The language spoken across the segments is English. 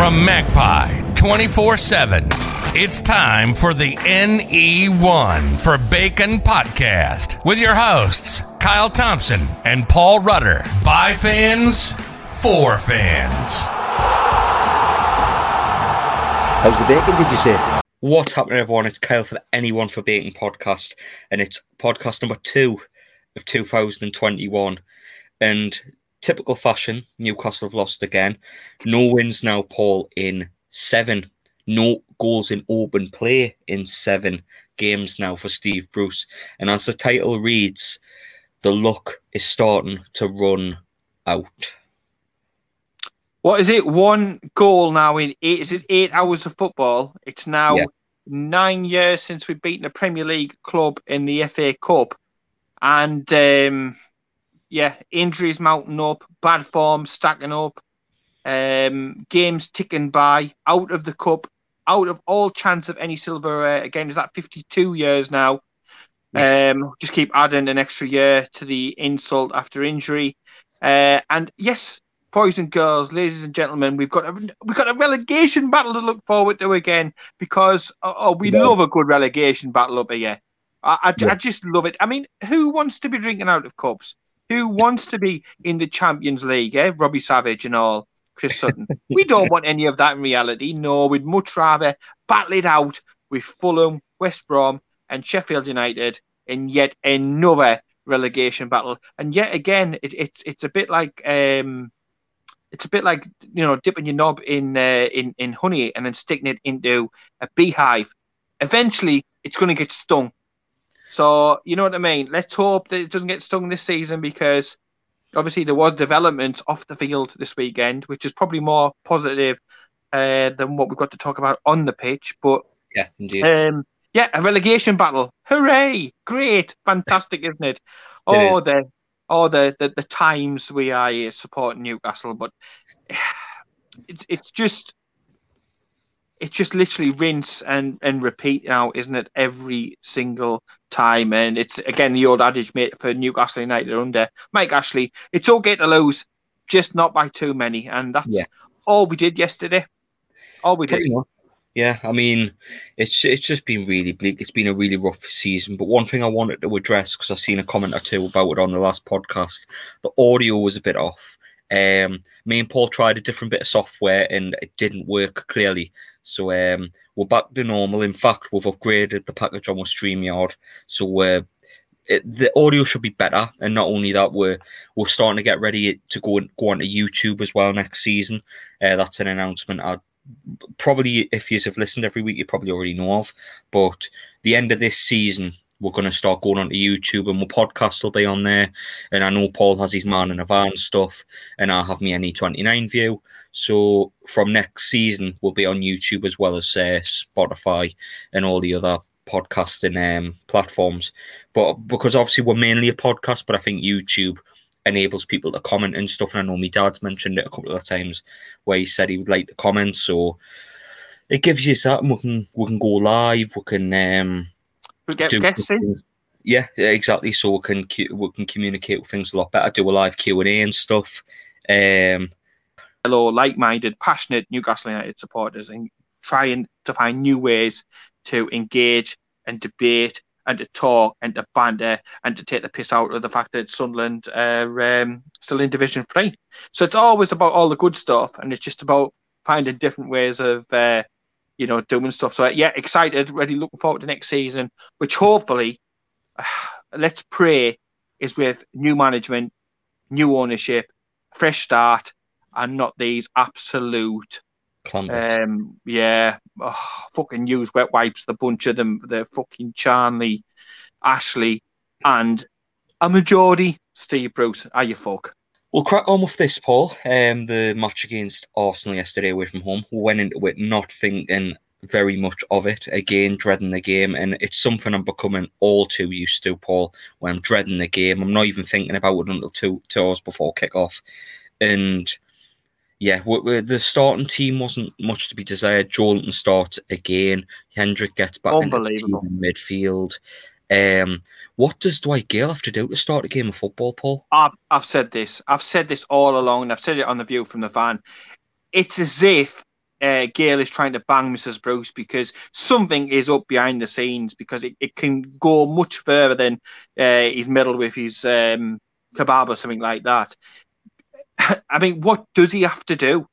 From Magpie 24 7, it's time for the NE1 for Bacon podcast with your hosts, Kyle Thompson and Paul Rudder. By fans, for fans. How's the bacon, did you say? What's happening, everyone? It's Kyle for the Anyone for Bacon podcast, and it's podcast number two of 2021. And typical fashion, Newcastle have lost again. No wins now, Paul, in seven. No goals in open play in seven games now for Steve Bruce. And as the title reads, the luck is starting to run out. What is it? One goal now in eight. Is it eight hours of football? It's now Yeah. nine years since we've beaten a Premier League club in the FA Cup, and um, yeah, injuries mounting up, bad form stacking up, um, games ticking by, out of the cup, out of all chance of any silver. Uh, again, is that fifty-two years now? Um, just keep adding an extra year to the insult after injury, uh, and yes, boys and girls, ladies and gentlemen, we've got a we've got a relegation battle to look forward to again because oh, oh, we Yeah. love a good relegation battle up here. I, I, Yeah. I just love it. I mean, who wants to be drinking out of cups? Who wants to be in the Champions League? Eh? Robbie Savage and all, Chris Sutton. we don't want any of that in reality. No, we'd much rather battle it out with Fulham, West Brom, and Sheffield United in yet another relegation battle. And yet again, it, it's it's a bit like um, it's a bit like you know dipping your knob in uh, in in honey and then sticking it into a beehive. Eventually, it's going to get stung. So you know what I mean. Let's hope that it doesn't get stung this season because obviously there was development off the field this weekend, which is probably more positive uh, than what we've got to talk about on the pitch. But Yeah, indeed. um, yeah, a relegation battle. Hooray! Great, fantastic, isn't it? Oh, is. the oh the, the the times we are here supporting Newcastle, but it's it's just it's just literally rinse and and repeat now, isn't it? Every single time, and it's again the old adage, mate, for Newcastle United under Mike Ashley. It's okay to lose, just not by too many, and that's Yeah. all we did yesterday. All we did. Yeah, I mean, it's it's just been really bleak. It's been a really rough season. But one thing I wanted to address because I've seen a comment or two about it on the last podcast, the audio was a bit off. Um, me and Paul tried a different bit of software and it didn't work clearly. So um, we're back to normal. In fact, we've upgraded the package on with Streamyard, so uh, it, the audio should be better. And not only that, we're we're starting to get ready to go and go onto YouTube as well next season. Uh, that's an announcement I probably if you have listened every week, you probably already know of. But the end of this season, we're going to start going onto YouTube and my podcast will be on there. And I know Paul has his man in a van stuff, and I'll have my NE29 view. So from next season, we'll be on YouTube as well as uh, Spotify and all the other podcasting um, platforms. But because obviously we're mainly a podcast, but I think YouTube enables people to comment and stuff. And I know my dad's mentioned it a couple of times where he said he would like to comment. So it gives you that, we can we can go live. We can um, get do guests in. yeah, yeah, exactly. So we can we can communicate with things a lot better. Do a live Q and A and stuff. Um, fellow like-minded, passionate Newcastle United supporters and trying to find new ways to engage and debate and to talk and to banter and to take the piss out of the fact that Sunderland are um, still in Division Three. So it's always about all the good stuff, and it's just about finding different ways of, uh, you know, doing stuff. So yeah, excited, ready, looking forward to next season, which hopefully, let's pray, is with new management, new ownership, fresh start, and not these absolute Columbus. um yeah oh, fucking use wet wipes the bunch of them the fucking Charlie Ashley and a majority Steve Bruce are you fuck We'll crack on with this, Paul. Um, the match against Arsenal yesterday away from home. We went into it not thinking very much of it. Again, dreading the game, and it's something I'm becoming all too used to, Paul. When I'm dreading the game, I'm not even thinking about it until two, two hours before kick-off. And yeah, we we the starting team wasn't much to be desired. Joelinton starts again. Hendrick gets back into the Unbelievable. in midfield. Um, what does Dwight Gayle have to do to start a game of football, Paul? I've, I've said this I've said this all along and I've said it on the view from the van it's as if uh, Gayle is trying to bang Mrs. Bruce because something is up behind the scenes because it, it can go much further than uh, his medal with his um, kebab or something like that. I mean, what does he have to do,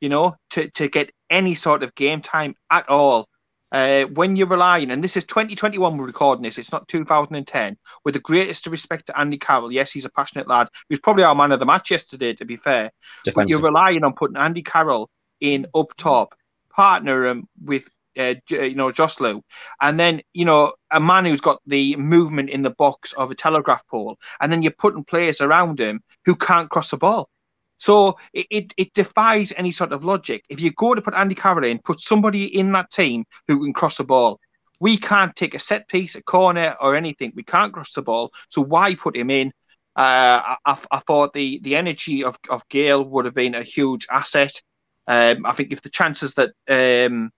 you know, to, to get any sort of game time at all? Uh, when you're relying, and this is 2021, we're recording this, it's not 2010, with the greatest respect to Andy Carroll. Yes, he's a passionate lad. He was probably our man of the match yesterday, to be fair. Defensive. But you're relying on putting Andy Carroll in up top, partner him with uh, you know Joselu, and then you know a man who's got the movement in the box of a telegraph pole, and then you're putting players around him who can't cross the ball. So it, it, it defies any sort of logic. If you go to put Andy Carroll in, put somebody in that team who can cross the ball. We can't take a set piece, a corner, or anything. We can't cross the ball. So why put him in? Uh, I, I, thought the, the energy of, of Gayle would have been a huge asset. Um, I think if the chances that um,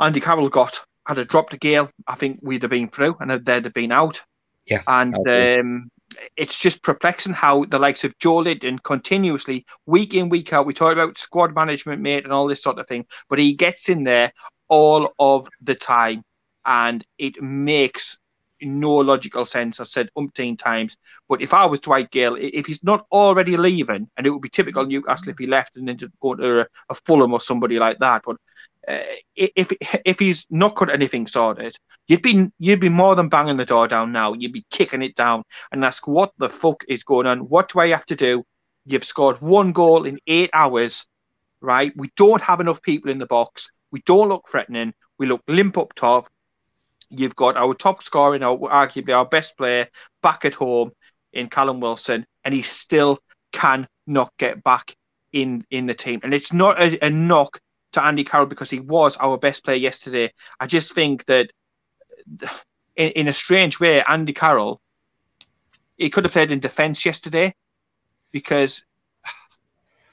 Andy Carroll got had a dropped to Gayle, I think we'd have been through and they'd have been out. Yeah. And um, it's just perplexing how the likes of Joelinton continuously, week in, week out, we talk about squad management, mate, and all this sort of thing, but he gets in there all of the time and it makes no logical sense. I've said umpteen times. But if I was Dwight Gayle, if he's not already leaving, and it would be typical Newcastle if he left and then go to a, a Fulham or somebody like that. But uh, if if he's not got anything sorted, you'd be you'd be more than banging the door down now. You'd be kicking it down and ask what the fuck is going on. What do I have to do? You've scored one goal in eight hours, right? We don't have enough people in the box. We don't look threatening. We look limp up top. You've got our top scorer, our, arguably our best player, back at home in Callum Wilson, and he still cannot get back in in the team. And it's not a, a knock to Andy Carroll because he was our best player yesterday. I just think that in, in a strange way, Andy Carroll he could have played in defence yesterday because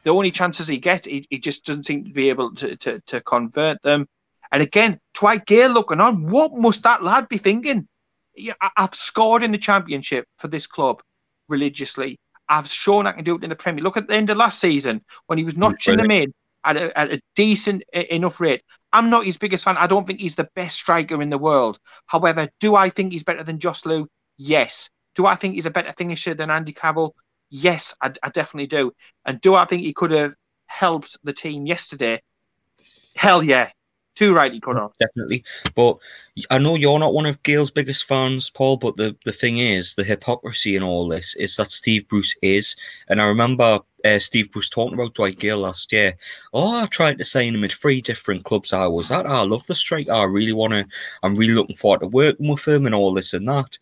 the only chances he gets, he, he just doesn't seem to be able to, to, to convert them. And again, Dwight Gayle looking on. What must that lad be thinking? Yeah, I, have scored in the championship for this club religiously. I've shown I can do it in the Premier. Look at the end of last season when he was notching them in at a, at a decent enough rate. I'm not his biggest fan. I don't think he's the best striker in the world. However, do I think he's better than Joselu? Yes. Do I think he's a better finisher than Andy Carroll? Yes, I, I definitely do. And do I think he could have helped the team yesterday? Hell yeah. Too right, he cut off. Definitely. But I know you're not one of Gayle's biggest fans, Paul, but the, the thing is, the hypocrisy in all this is that Steve Bruce is. And I remember uh, Steve Bruce talking about Dwight Gayle last year. Oh, I tried to sign him at three different clubs. I was at. I love the strike. I really want to. I'm really looking forward to working with him and all this and that.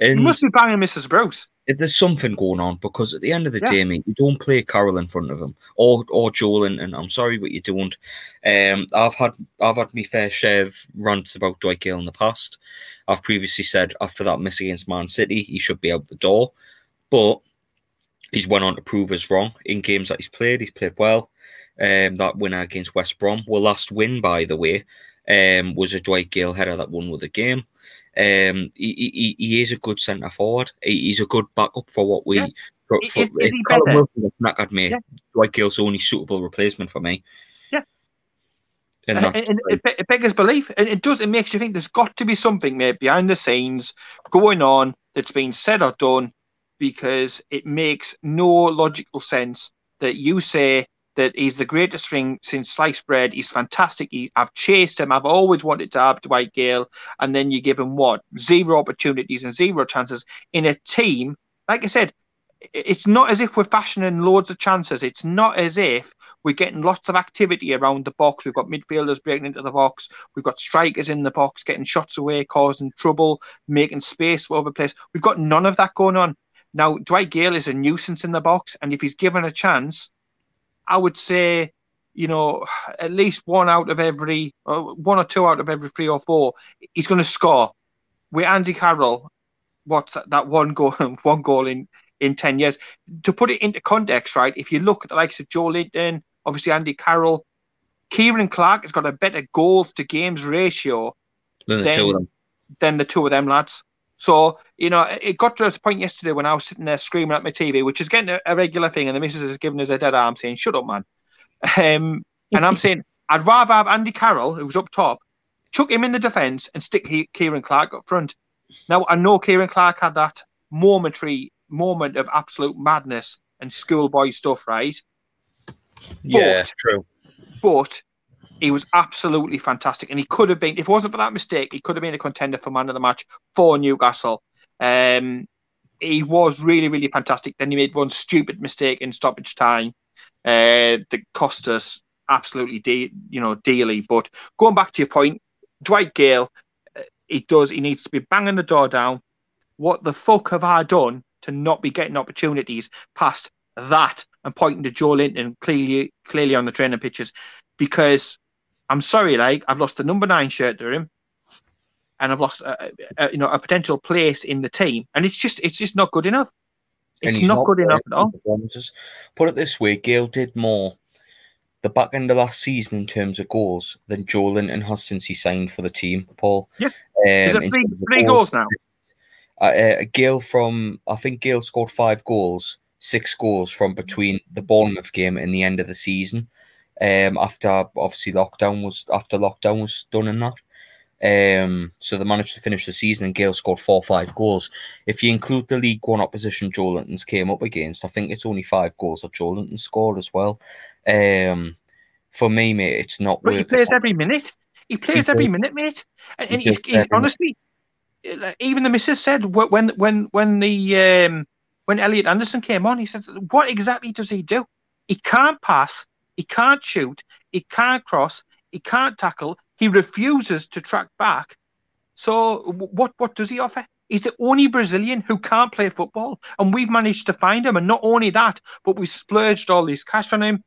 And you must be banging Mrs. Bruce there's something going on because at the end of the yeah. day, mate, you don't play Carroll in front of him or or Joel, and, I'm sorry, but you don't. Um, I've had I've had my fair share of rants about Dwight Gayle in the past. I've previously said after that miss against Man City, he should be out the door, but he's went on to prove us wrong in games that he's played. He's played well. Um, that winner against West Brom, well, last win by the way, um, was a Dwight Gayle header that won with the game. Um, he, he, he is a good centre forward. He, he's a good backup for what we. Yeah. For, for, is, is Callum Wilson knackered me. Yeah. Dwight Gayle's the only suitable replacement for me. Yeah. And, and, and it, it beggars belief. And it does. It makes you think there's got to be something, mate, behind the scenes going on that's been said or done, because it makes no logical sense that you say that he's the greatest thing since sliced bread. He's fantastic. He, I've chased him. I've always wanted to have Dwight Gayle. and then you give him what zero opportunities and zero chances in a team. Like I said, it's not as if we're fashioning loads of chances. It's not as if we're getting lots of activity around the box. We've got midfielders breaking into the box. We've got strikers in the box getting shots away, causing trouble, making space for other players. We've got none of that going on. Now, Dwight Gayle is a nuisance in the box, and if he's given a chance, I would say, you know, at least one out of every, uh, one or two out of every three or four, he's going to score. With Andy Carroll, what's that, that one goal, one goal in in ten years? To put it into context, right? If you look at the likes of Joelinton, obviously Andy Carroll, Ciaran Clark has got a better goals to games ratio than, than the two of them lads. So, you know, it got to a point yesterday when I was sitting there screaming at my TV, which is getting a, a regular thing, and the missus is giving us a dead arm saying, shut up, man. Um, and I'm saying I'd rather have Andy Carroll, who was up top, chuck him in the defence and stick he- Ciaran Clark up front. Now I know Ciaran Clark had that momentary moment of absolute madness and schoolboy stuff, right? Yeah, true. But he was absolutely fantastic, and he could have been. If it wasn't for that mistake, he could have been a contender for man of the match for Newcastle. Um, he was really, really fantastic. Then he made one stupid mistake in stoppage time uh, that cost us absolutely, de- you know, dearly. But going back to your point, Dwight Gayle, uh, he does. He needs to be banging the door down. What the fuck have I done to not be getting opportunities past that and pointing to Joelinton clearly, clearly on the training pitches? Because I'm sorry, like I've lost the number nine shirt to him, and I've lost, a, a, you know, a potential place in the team, and it's just, it's just not good enough. It's he's not, good enough at all. Put it this way, Gayle did more the back end of last season in terms of goals than Joelinton has since he signed for the team, Paul. Yeah. Um, Is it three, three goals now? Uh, uh, Gayle from, I think Gayle scored five goals, six goals from between the Bournemouth game and the end of the season. Um, after obviously lockdown was after lockdown was done and that. Um, so they managed to finish the season and Gayle scored four or five goals. If you include the League One opposition Joelinton's came up against, I think it's only five goals that Joelinton scored as well. Um, for me, mate, it's not But he plays it. every minute. He plays does. every minute, mate. And, and He he's, he's honestly, even the missus said when when when the um, when Elliot Anderson came on, he said, "What exactly does he do? He can't pass, he can't shoot, he can't cross, he can't tackle. He refuses to track back. So what what does he offer? He's the only Brazilian who can't play football, and we've managed to find him. And not only that, but we've splurged all this cash on him.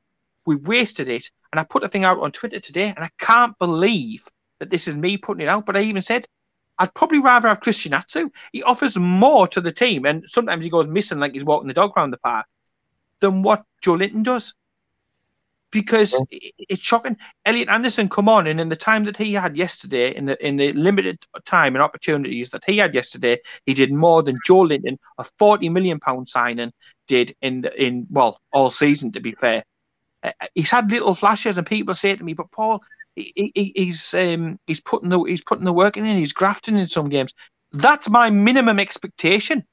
We've wasted it. And I put a thing out on Twitter today, and I can't believe that this is me putting it out. But I even said I'd probably rather have Christian Atsu. He offers more to the team, and sometimes he goes missing like he's walking the dog around the park than what Joelinton does. Because i- it's shocking. Elliot Anderson come on, and in the time that he had yesterday, in the in the limited time and opportunities that he had yesterday, he did more than Joelinton, a forty million pound signing, did in the, in well all season. To be fair, Uh, he's had little flashes, and people say to me, "But Paul, he, he, he's um, he's putting the he's putting the work in, and he's grafting in some games." That's my minimum expectation.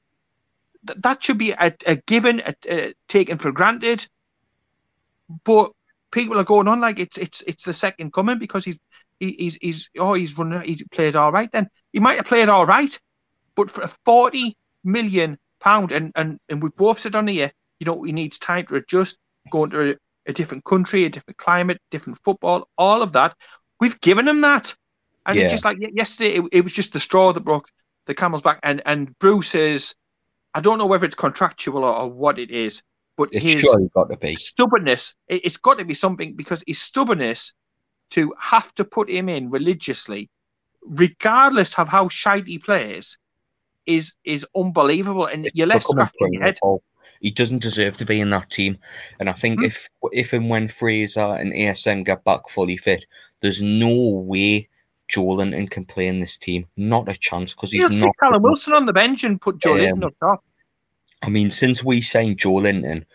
Th- that should be a, a given, a, a, taken for granted. But people are going on like it's it's it's the second coming because he's he, he's he's oh he's running he played all right. Then he might have played all right, but for a forty million pound and and and we both said on here, you know, he needs time to adjust, going to a, a different country, a different climate, different football, all of that. We've given him that, and Yeah. it's just like yesterday, it, it was just the straw that broke the camel's back. And and Bruce is, I don't know whether it's contractual or, or what it is, but It's his surely got to be. stubbornness, it, it's got to be something because his stubbornness to have to put him in religiously, regardless of how shite he plays, is is unbelievable. And you're left scratching your head. Paul. He doesn't deserve to be in that team. And I think Hmm. if if and when Fraser and ASM get back fully fit, there's no way Joelinton can play in this team. Not a chance because he's He'll not. Callum Wilson on the bench and put Joe Um, Linton up top. I mean, since we signed Joelinton,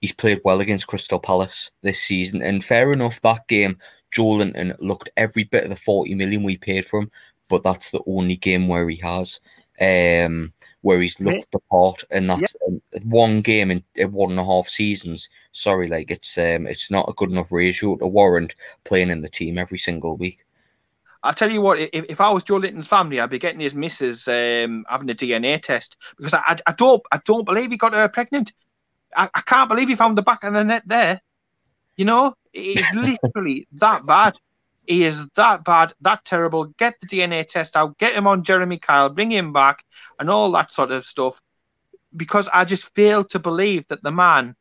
he's played well against Crystal Palace this season. And fair enough, that game, Joelinton looked every bit of the 40 million we paid for him, but that's the only game where he has. Um, where he's looked the part, and that's um, one game in, in one and a half seasons. Sorry, like it's um, it's not a good enough ratio to warrant playing in the team every single week. I tell you what, if, if I was Joelinton's family, I'd be getting his missus um, having a DNA test because I, I, I don't I don't believe he got her pregnant. I, I can't believe he found the back of the net there. You know, it's literally that bad. He is that bad, that terrible. Get the DNA test out, get him on Jeremy Kyle, bring him back, and all that sort of stuff. Because I just fail to believe that the man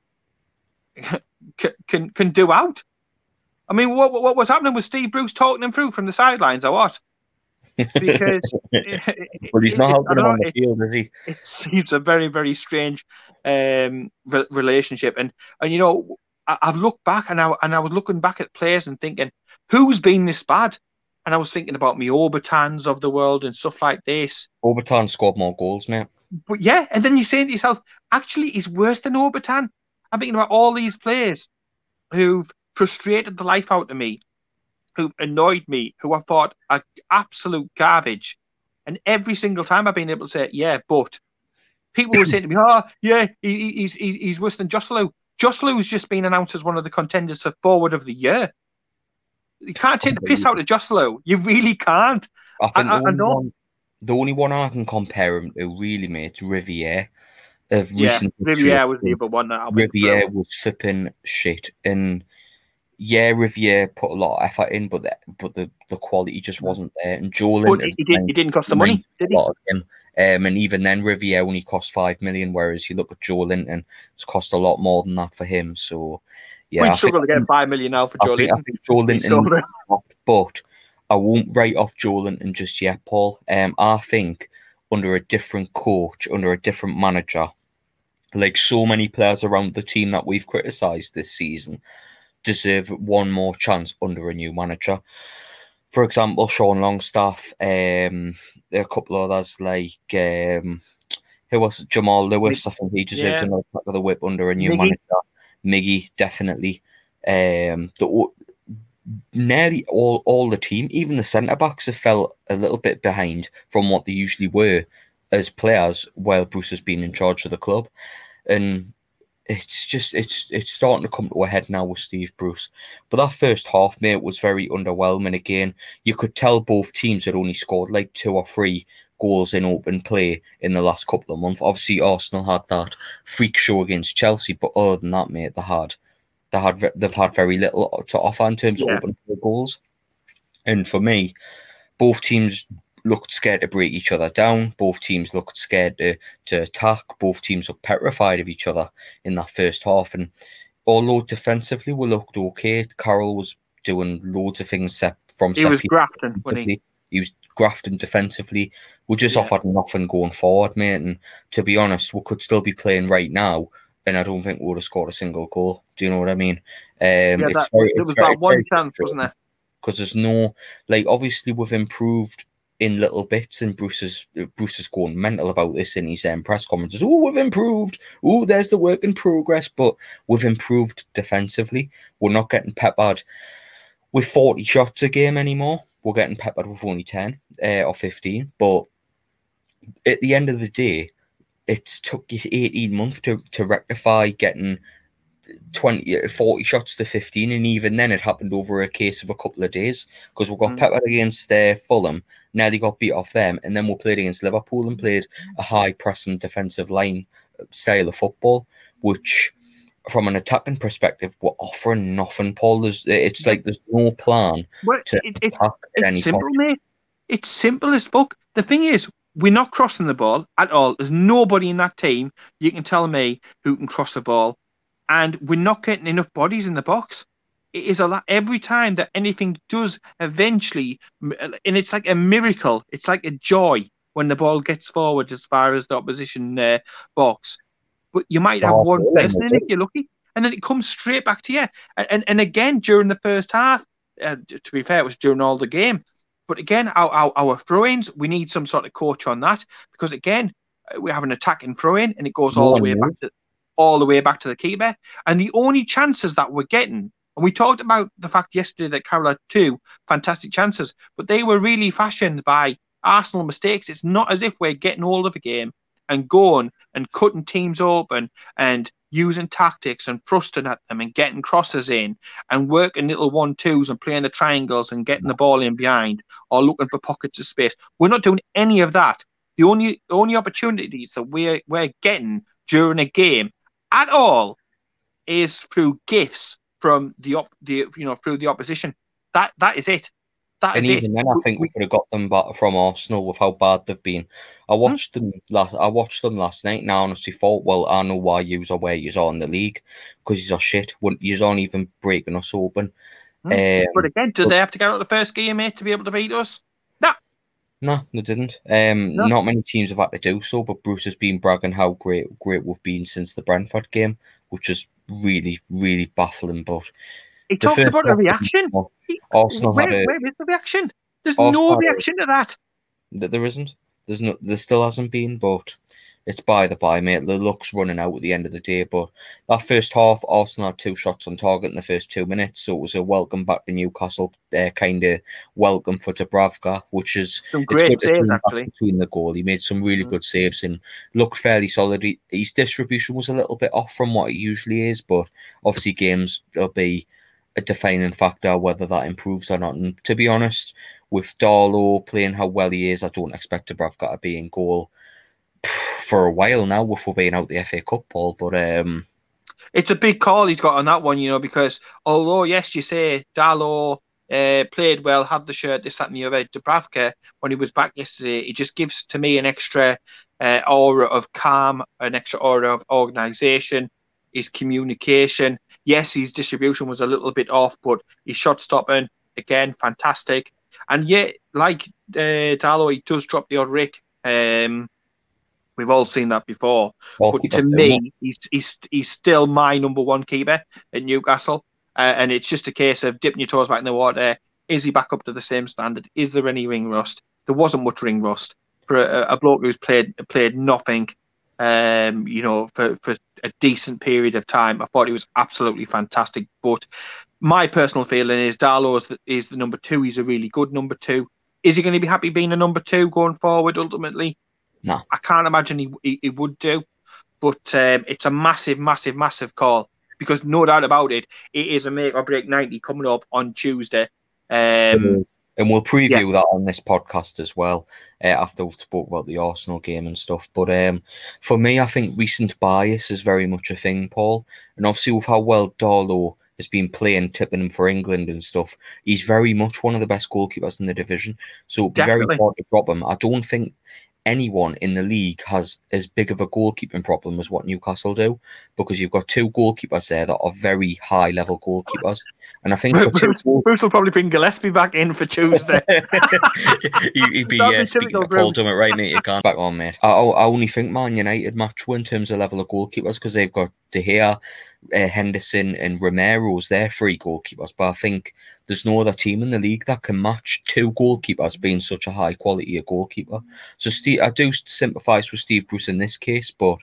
can can, can do out. I mean, what what was happening? Was Steve Bruce talking him through from the sidelines, or what? Because But he's not helping him on the field, is he? it seems a very very strange um re- relationship and and you know I, I've looked back and I and I was looking back at players and thinking who's been this bad and I was thinking about me Obertans of the world and stuff like this Obertan scored more goals, mate. but yeah and then you're saying to yourself actually he's worse than Obertan I'm thinking about all these players who've frustrated the life out of me, who've annoyed me, who I thought are absolute garbage. And every single time I've been able to say, yeah, but people were saying to me, oh, yeah, he, he's, he's, he's worse than Joselu. Joselu's just been announced as one of the contenders for forward of the year. You can't take the piss out of Joselu. You really can't. I think I- the, only one, the only one I can compare him to, really, mate, is Riviere. Of Yeah, Riviere was the other one that I Riviere was flipping shit, and yeah, Riviere put a lot of effort in, but the, but the, the quality just wasn't there. And Linton he, did, didn't cost the money, did he? of. Um, and even then, Riviere only cost five million, whereas you look at Joelinton, it's cost a lot more than that for him. So, yeah, We'd I struggle to get five million now for I Joe think, I think Joe Linton but I won't write off Joelinton just yet, Paul. Um, I think under a different coach, under a different manager, like so many players around the team that we've criticised this season, deserve one more chance under a new manager. For example, Sean Longstaff, um, a couple others like um, who was it? Jamal Lewis. I think he deserves Yeah. another crack of the whip under a new Miggy. manager. Miggy definitely. Um, the nearly all all the team, even the centre backs, have fell a little bit behind from what they usually were as players while Bruce has been in charge of the club, and it's just it's it's starting to come to a head now with Steve Bruce. But that first half, mate, was very underwhelming. Again, you could tell both teams had only scored like two or three goals in open play in the last couple of months. Obviously, Arsenal had that freak show against Chelsea, but other than that, mate, they had they had they've had very little to offer in terms Yeah. of open play goals. And for me, both teams looked scared to break each other down. Both teams looked scared to, to attack. Both teams looked petrified of each other in that first half. And although defensively we looked okay, Carroll was doing loads of things set from He was grafting, he? defensively. He was grafting defensively. We just Yeah. offered nothing going forward, mate. And to be honest, we could still be playing right now, and I don't think we would have scored a single goal. Do you know what I mean? Um, Yeah, that, very, there was that one chance, wasn't there? because there's no like obviously we've improved in little bits and Bruce is Bruce is going mental about this in his um, press conferences. Oh, we've improved. Oh, there's the work in progress, but we've improved defensively. We're not getting peppered with 40 shots a game anymore. We're getting peppered with only 10 uh, or 15. But at the end of the day, it's took you 18 months to, to rectify getting 20, 40 shots to 15, and even then it happened over a case of a couple of days because we got Mm. peppered against uh, Fulham. Now they got beat off them, and then we played against Liverpool and played a high pressing defensive line uh, style of football, which from an attacking perspective, we're offering nothing, Paul. There's, it's like there's no plan Well, to it, it, attack it's simple, point. mate. It's simple as fuck. The thing is, we're not crossing the ball at all. There's nobody in that team you can tell me who can cross the ball, and we're not getting enough bodies in the box. It is a lot every time that anything does eventually, and it's like a miracle. It's like a joy when the ball gets forward as far as the opposition uh, box. But you might have Oh, one really? person in it, you're lucky, and then it comes straight back to you. And and, and again during the first half, uh, to be fair, it was during all the game. But again, our, our, our throw-ins, we need some sort of coach on that because again, uh, we have an attacking throw-in and it goes all the way back to all the way back to the keeper. And the only chances that we're getting, and we talked about the fact yesterday that Carroll had two fantastic chances, but they were really fashioned by Arsenal mistakes. It's not as if we're getting hold of a game and going and cutting teams open and using tactics and thrusting at them and getting crosses in and working little one twos and playing the triangles and getting the ball in behind or looking for pockets of space. We're not doing any of that. The only only opportunities that we're we're getting during a game at all is through gifts from the op the you know through the opposition. That that is it. That And is even it. then, I think we- could have got them back from Arsenal with how bad they've been. I watched them last. I watched them last night. And I honestly thought, well, I know why yous are where yous are in the league because yous are shit. Wouldn't yous aren't even breaking us open. Hmm. Um, But again, do but- they have to get out the first game, mate, to be able to beat us? No, they didn't. Um, No. not many teams have had to do so. But Bruce has been bragging how great, great we've been since the Brentford game, which is really, really baffling. But He talks about a reaction. Arsenal where, a- where is the reaction? There's Arsenal no reaction to that. that there isn't. There's no. There still hasn't been. But it's by the by, mate. The luck's running out at the end of the day. But that first half, Arsenal had two shots on target in the first two minutes, so it was a welcome back to Newcastle, uh, kind of welcome for Dubravka, which is some great saves actually between the goal. He made some really mm-hmm. good saves and looked fairly solid. He, his distribution was a little bit off from what it usually is, but obviously games will be a defining factor whether that improves or not. And to be honest, with Darlow playing how well he is, I don't expect Dubravka to be in goal for a while now with being out the FA Cup, Paul. But um, it's a big call he's got on that one, you know, because although yes, you say Darlow uh, played well, had the shirt, this, that, and the other. Dubravka, when he was back yesterday, it just gives to me an extra uh, aura of calm, an extra aura of organisation, his communication. Yes, his distribution was a little bit off, but his shot stopping again, fantastic. And yet, like uh, Darlow, he does drop the odd rick. Um, We've all seen that before. but to me, he's, he's, he's still my number one keeper at Newcastle. Uh, and it's just a case of dipping your toes back in the water. Is he back up to the same standard? Is there any ring rust? There wasn't much ring rust for a, a bloke who's played played nothing. Um, you know, for, for a decent period of time, I thought he was absolutely fantastic. But my personal feeling is Darlow is the, is the number two. He's a really good number two. Is he going to be happy being a number two going forward? Ultimately, no, I can't imagine he he, he would do. But um, it's a massive, massive, massive call because no doubt about it, it is a make or break ninety coming up on Tuesday. Um, and we'll preview yeah. that on this podcast as well uh, after we've spoke about the Arsenal game and stuff. But um, for me, I think recent bias is very much a thing, Paul. And obviously, with how well Darlow has been playing, tipping him for England and stuff, he's very much one of the best goalkeepers in the division. So it'd be Definitely. very hard to drop him. I don't think anyone in the league has as big of a goalkeeping problem as what Newcastle do because you've got two goalkeepers there that are very high level goalkeepers. And I think Bruce, goal- Bruce, will probably bring Gillespie back in for Tuesday. he, would be uh, speaking to Paul Dummett, right, mate? You can't back on, mate. I, I only think Man United match in terms of level of goalkeepers because they've got De Gea, uh, Henderson, and Romero's their three goalkeepers. But I think there's no other team in the league that can match two goalkeepers being such a high quality a goalkeeper. So Steve, I do sympathise with Steve Bruce in this case, but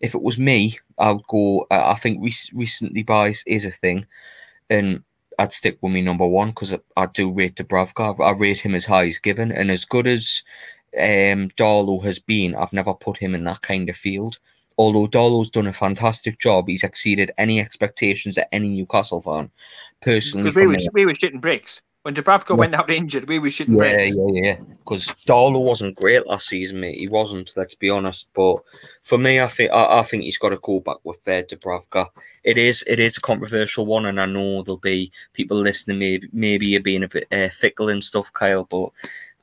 if it was me, I would go. I think recency bias is a thing, and I'd stick with me number one because I, I, do rate Dubravka. I rate him as high as given, and as good as um, Darlow has been, I've never put him in that kind of field although Darlow's done a fantastic job, he's exceeded any expectations that any Newcastle fan. Personally, we were, we were shitting bricks. When Dubravka yeah. went out injured, we were shitting yeah, bricks. Yeah, yeah, yeah. Because Darlow wasn't great last season, mate. He wasn't, let's be honest. But for me, I think I, I think he's got to go back with uh, Dubravka. It is it is a controversial one, and I know there'll be people listening. Maybe maybe you're being a bit uh, fickle and stuff, Kyle. But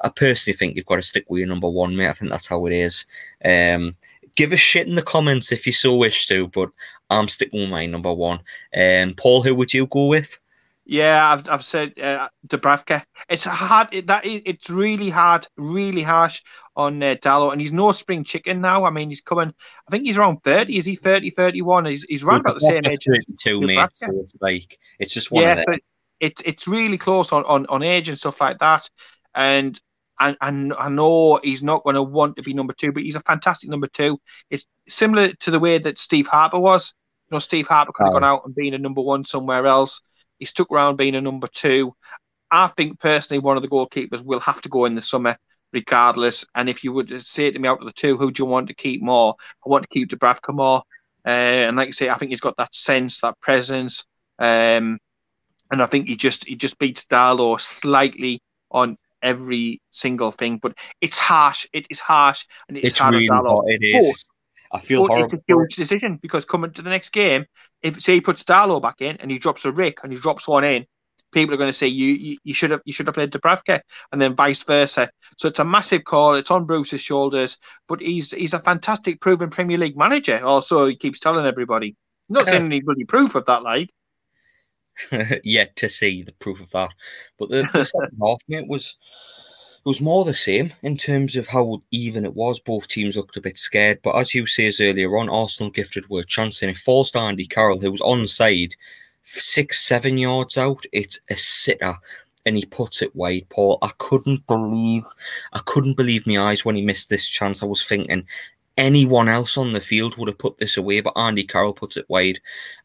I personally think you've got to stick with your number one, mate. I think that's how it is. Um, give a shit in the comments if you so wish to, but I'm sticking with my number one. Um, Paul, who would you go with? Yeah, I've, I've said uh, Dubravka. It's hard. It, that it's really hard, really harsh on uh, Darlow, and he's no spring chicken now. I mean, he's coming. I think he's around thirty. Is he 30, 31? He's he's around about the same age. Thirty-two, mate. So it's like it's just one yeah, of them. It's it's really close on, on on age and stuff like that. And and, and I know he's not going to want to be number two, but he's a fantastic number two. It's similar to the way that Steve Harper was. You know, Steve Harper could have gone out and been a number one somewhere else. He stuck around being a number two. I think personally, one of the goalkeepers will have to go in the summer, regardless. And if you would say to me out of the two, who do you want to keep more? I want to keep Dubravka more. Uh, and like you say, I think he's got that sense, that presence. Um, and I think he just he just beats Darlow slightly on every single thing. But it's harsh. It is harsh, and it's, it's hard really hard. It is. But, I feel horrible. It's a huge decision because coming to the next game, if say he puts Darlow back in and he drops a Rick and he drops one in, people are going to say you you, you should have you should have played Dubravka, and then vice versa. So it's a massive call. It's on Bruce's shoulders, but he's he's a fantastic proven Premier League manager. Also, he keeps telling everybody. not saying any bloody proof of that, like. yet to see the proof of that. But the, the second half, mate, was it was more the same in terms of how even it was. Both teams looked a bit scared, but as you says earlier on, Arsenal gifted were a chance, and it falls to Andy Carroll, who was onside six, seven yards out. It's a sitter, and he puts it wide. Paul, I couldn't believe, I couldn't believe my eyes when he missed this chance. I was thinking, anyone else on the field would have put this away, but Andy Carroll puts it wide.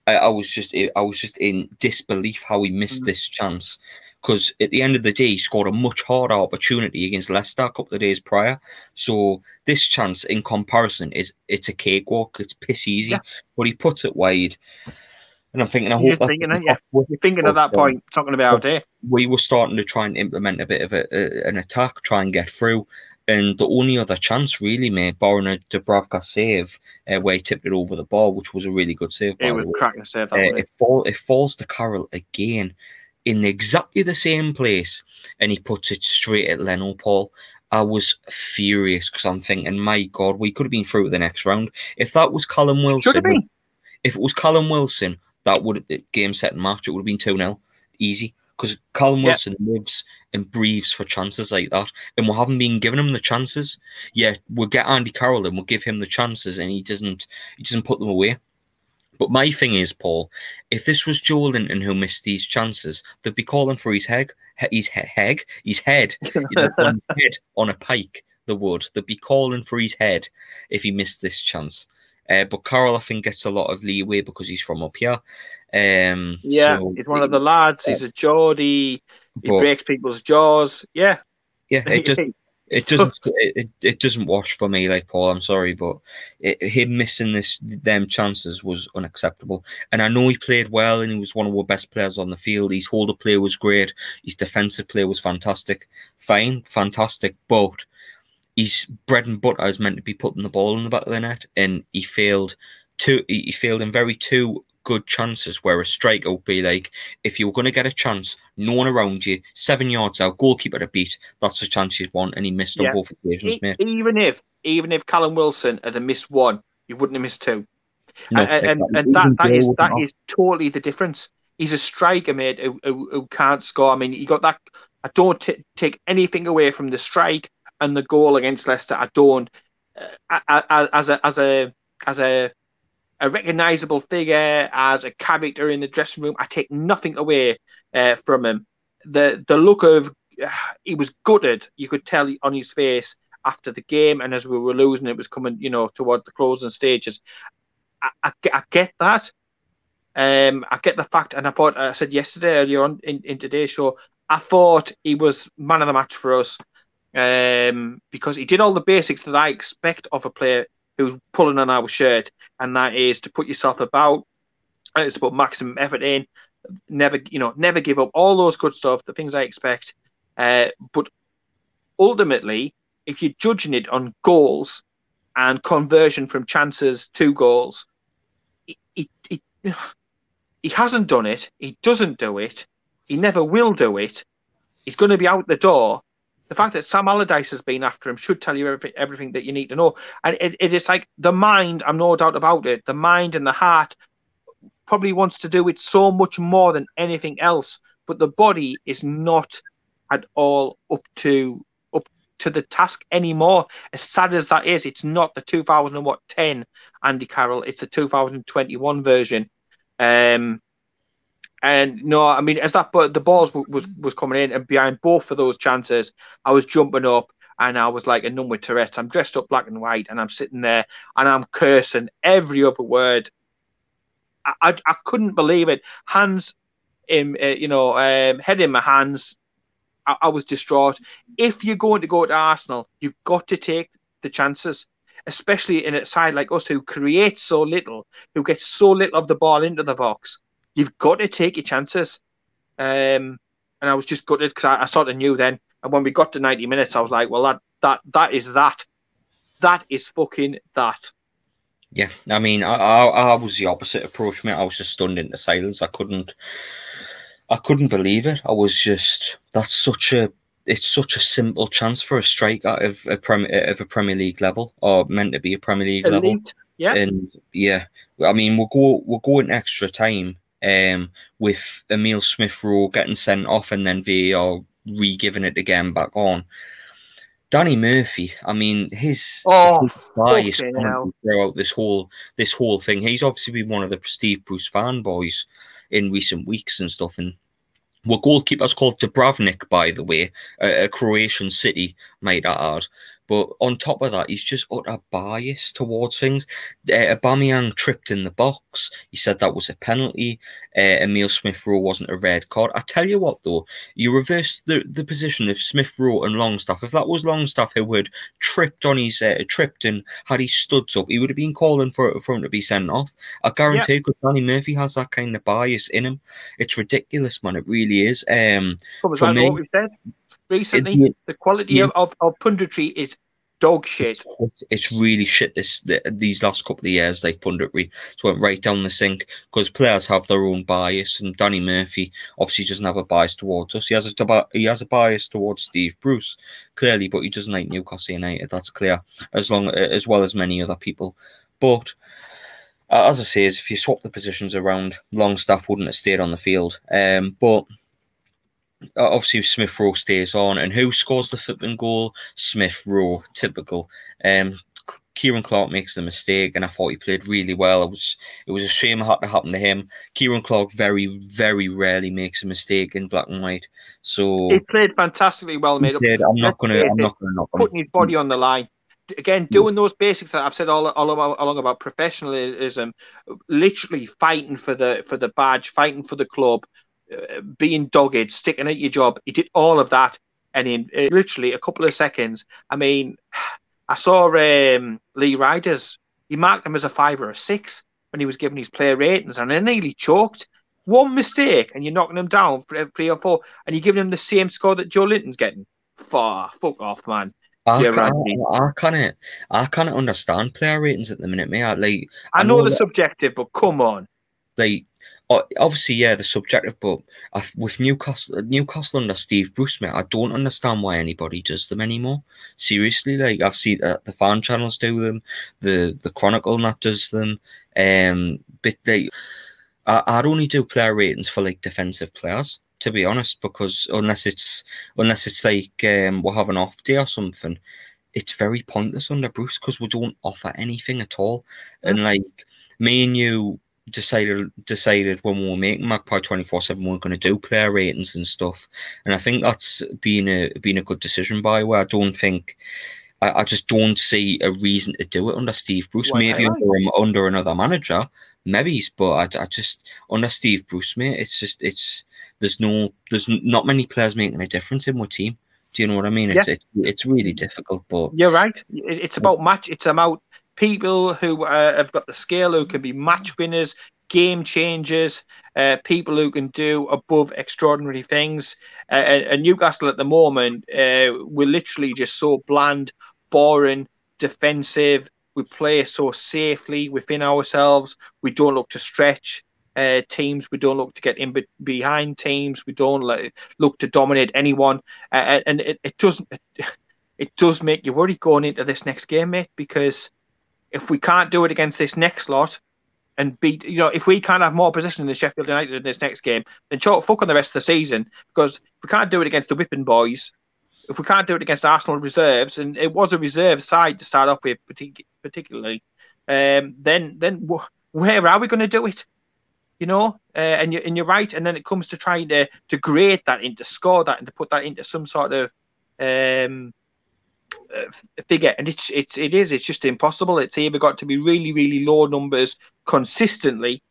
I, I was just I was just in disbelief how he missed Mm. this chance because at the end of the day, he scored a much harder opportunity against Leicester a couple of days prior. So this chance, in comparison, is it's a cakewalk. It's piss easy, Yeah. but he puts it wide. And I'm thinking, I You're hope thinking, the aren't you? off- You're thinking at that point, it's not going to be we were starting to try and implement a bit of a, a, an attack, try and get through. And the only other chance really made, barring a Dubravka save, uh, where he tipped it over the bar, which was a really good save. It was cracking save that. Uh, it, fall, it falls to Carroll again in exactly the same place, and he puts it straight at Leno Paul. I was furious because I'm thinking, my God, we could have been through to the next round. If that was Callum Wilson, Should have been. if it was Callum Wilson, that would game set and match. It would have been two 0 easy because Callum Yeah. Wilson lives and breathes for chances like that, and we haven't been giving him the chances. Yet we'll get Andy Carroll and we'll give him the chances, and he doesn't. He doesn't put them away. But my thing is, Paul, if this was Joelinton who missed these chances, they'd be calling for his head, his he- head, his head, on his head on a pike. The would. They'd be calling for his head if he missed this chance. Uh, but Carroll, I think, gets a lot of leeway because he's from up here. Um, Yeah, so- he's one of the lads. He's a Geordie. He but, breaks people's jaws. Yeah. yeah, it just it doesn't it, it, it doesn't wash for me like Paul. I'm sorry, but it, him missing this them chances was unacceptable. And I know he played well, and he was one of our best players on the field. His holder play was great. His defensive play was fantastic. Fine, fantastic, but his bread and butter is meant to be putting the ball in the back of the net, and he failed. Two, he failed in very two good chances where a striker would be like, if you were going to get a chance, no one around you, seven yards out, goalkeeper to beat, that's the chance you'd want, and he missed Yeah. on both occasions, mate. even if even if Callum Wilson had missed one, you wouldn't have missed two. No, and, and, exactly. and that, that is that is totally the difference. He's a striker, mate, who, who, who can't score. I mean, he got that. I don't t- take anything away from the strike and the goal against Leicester. I don't. Uh, as a as a as a a recognizable figure, as a character in the dressing room, I take nothing away uh, from him. The the look of he was gutted. You could tell on his face after the game, and as we were losing, it was coming, you know, towards the closing stages. I, I, get- I get that. Um, I get the fact, and I thought I said yesterday earlier on in, in today's show, I thought he was man of the match for us um, because he did all the basics that I expect of a player who's pulling on our shirt, and that is to put yourself about, and it's to put maximum effort in, never, you know, never give up, all those good stuff, the things I expect. Uh, but ultimately, if you're judging it on goals and conversion from chances to goals, he, he, he, he hasn't done it. He doesn't do it. He never will do it. He's going to be out the door. The fact that Sam Allardyce has been after him should tell you everything, everything that you need to know. And it, it is like the mind, I'm no doubt about it, the mind and the heart probably wants to do it so much more than anything else. But the body is not at all up to up to the task anymore. As sad as that is, it's not the 2010 Andy Carroll. It's the 2021 version. Um, and no, I mean, as that but the balls w- was was coming in, and behind both of those chances, I was jumping up, and I was like a nun with Tourette's. I'm dressed up black and white, and I'm sitting there, and I'm cursing every other word. I I, I couldn't believe it. Hands in, uh, you know, um, head in my hands. I, I was distraught. If you're going to go to Arsenal, you've got to take the chances, especially in a side like us who create so little, who gets so little of the ball into the box. You've got to take your chances. Um, and I was just gutted because I, I sort of knew then. And when we got to 90 minutes, I was like, well, that that that is that. That is fucking that. Yeah, I mean, I, I I was the opposite approach, mate. I was just stunned into silence. I couldn't, I couldn't believe it. I was just that's such a it's such a simple chance for a striker of a Premier of a Premier League level or meant to be a Premier League level. Yeah. And yeah, I mean, we'll go we'll go in extra time um, with Emil Smith Rowe getting sent off and then VAR re-giving it again back on. Danny Murphy, I mean, his, Oh, bias throughout this whole this whole thing. He's obviously been one of the Steve Bruce fanboys in recent weeks and stuff. And our goalkeeper's called Dubrovnik, by the way, a, a Croatian city, might I add. But on top of that, he's just utter bias towards things. Uh, Aubameyang tripped in the box. He said that was a penalty. Uh, Emil Smith Rowe wasn't a red card. I tell you what, though, you reverse the, the position of Smith Rowe and Longstaff. If that was Longstaff who had tripped on his uh, tripped and had he stood up, he would have been calling for, for him to be sent off. I guarantee because Danny Murphy has that kind of bias in him. It's ridiculous, man. It really is. Um, for me, what we've said recently. It, the quality yeah. of, of punditry is dog shit. It's really shit. This the, these last couple of years, they punditry it's went right down the sink because players have their own bias, and Danny Murphy obviously doesn't have a bias towards us. He has a he has a bias towards Steve Bruce, clearly, but he doesn't like Newcastle United. That's clear, as long as well as many other people. But as I say, is if you swap the positions around, Longstaff wouldn't have stayed on the field. Um, but obviously Smith Rowe stays on, and who scores the flipping goal? Smith Rowe, typical. Um, Ciaran Clark makes the mistake, and I thought he played really well. It was it was a shame it had to happen to him. Ciaran Clark very very rarely makes a mistake in black and white. So he played fantastically well, mate. I'm not gonna I'm not gonna knock putting his body on the line. Again, doing those basics that I've said all, all along about professionalism, literally fighting for the for the badge, fighting for the club, being dogged, sticking at your job. He did all of that, and in uh, literally a couple of seconds, I mean, I saw um, Lee Ryders. He marked him as a five or a six when he was giving his player ratings, and I nearly choked. One mistake, and you're knocking him down for three or four, and you're giving him the same score that Joelinton's getting. Far, fuck off, man. I, can't, I, I can't, I can't understand player ratings at the minute, mate. Like, I, I know, know they're that, subjective, but come on. Like, obviously, yeah, the subjective, but with Newcastle, Newcastle under Steve Bruce, mate, I don't understand why anybody does them anymore. Seriously, like I've seen uh, the fan channels do them, the the Chronicle not does them. Um, but they, I, I'd only do player ratings for like defensive players, to be honest, because unless it's unless it's like um, we'll have an off day or something, it's very pointless under Bruce because we don't offer anything at all, and like me and you decided decided when we were making Magpie twenty four seven we are going to do player ratings and stuff, and I think that's been a been a good decision by where I don't think. I, I just don't see a reason to do it under Steve Bruce. Well, maybe under, under another manager, maybe, but I, I just under Steve Bruce, mate. It's just it's there's no there's not many players making a difference in my team. Do you know what I mean? It's yeah. it's, it's really difficult, but you're right. It's about match. It's about people who uh, have got the skill, who can be match winners, game changers, uh, people who can do above extraordinary things. Uh, and Newcastle at the moment, uh, we're literally just so bland, boring, defensive. We play so safely within ourselves. We don't look to stretch. Uh, teams. We don't look to get in be- behind teams. We don't look to dominate anyone, uh, and it, it doesn't. It, it does make you worry going into this next game, mate, because if we can't do it against this next lot and beat, you know, if we can't have more position than Sheffield United in this next game, then chalk fuck on the rest of the season because if we can't do it against the whipping boys, if we can't do it against Arsenal reserves, and it was a reserve side to start off with, particularly, um, then then where are we going to do it? You know, uh, and you and you're right. And then it comes to trying to to grade that into score that and to put that into some sort of um, figure, and it's it's it is it's just impossible. It's either got to be really really low numbers consistently,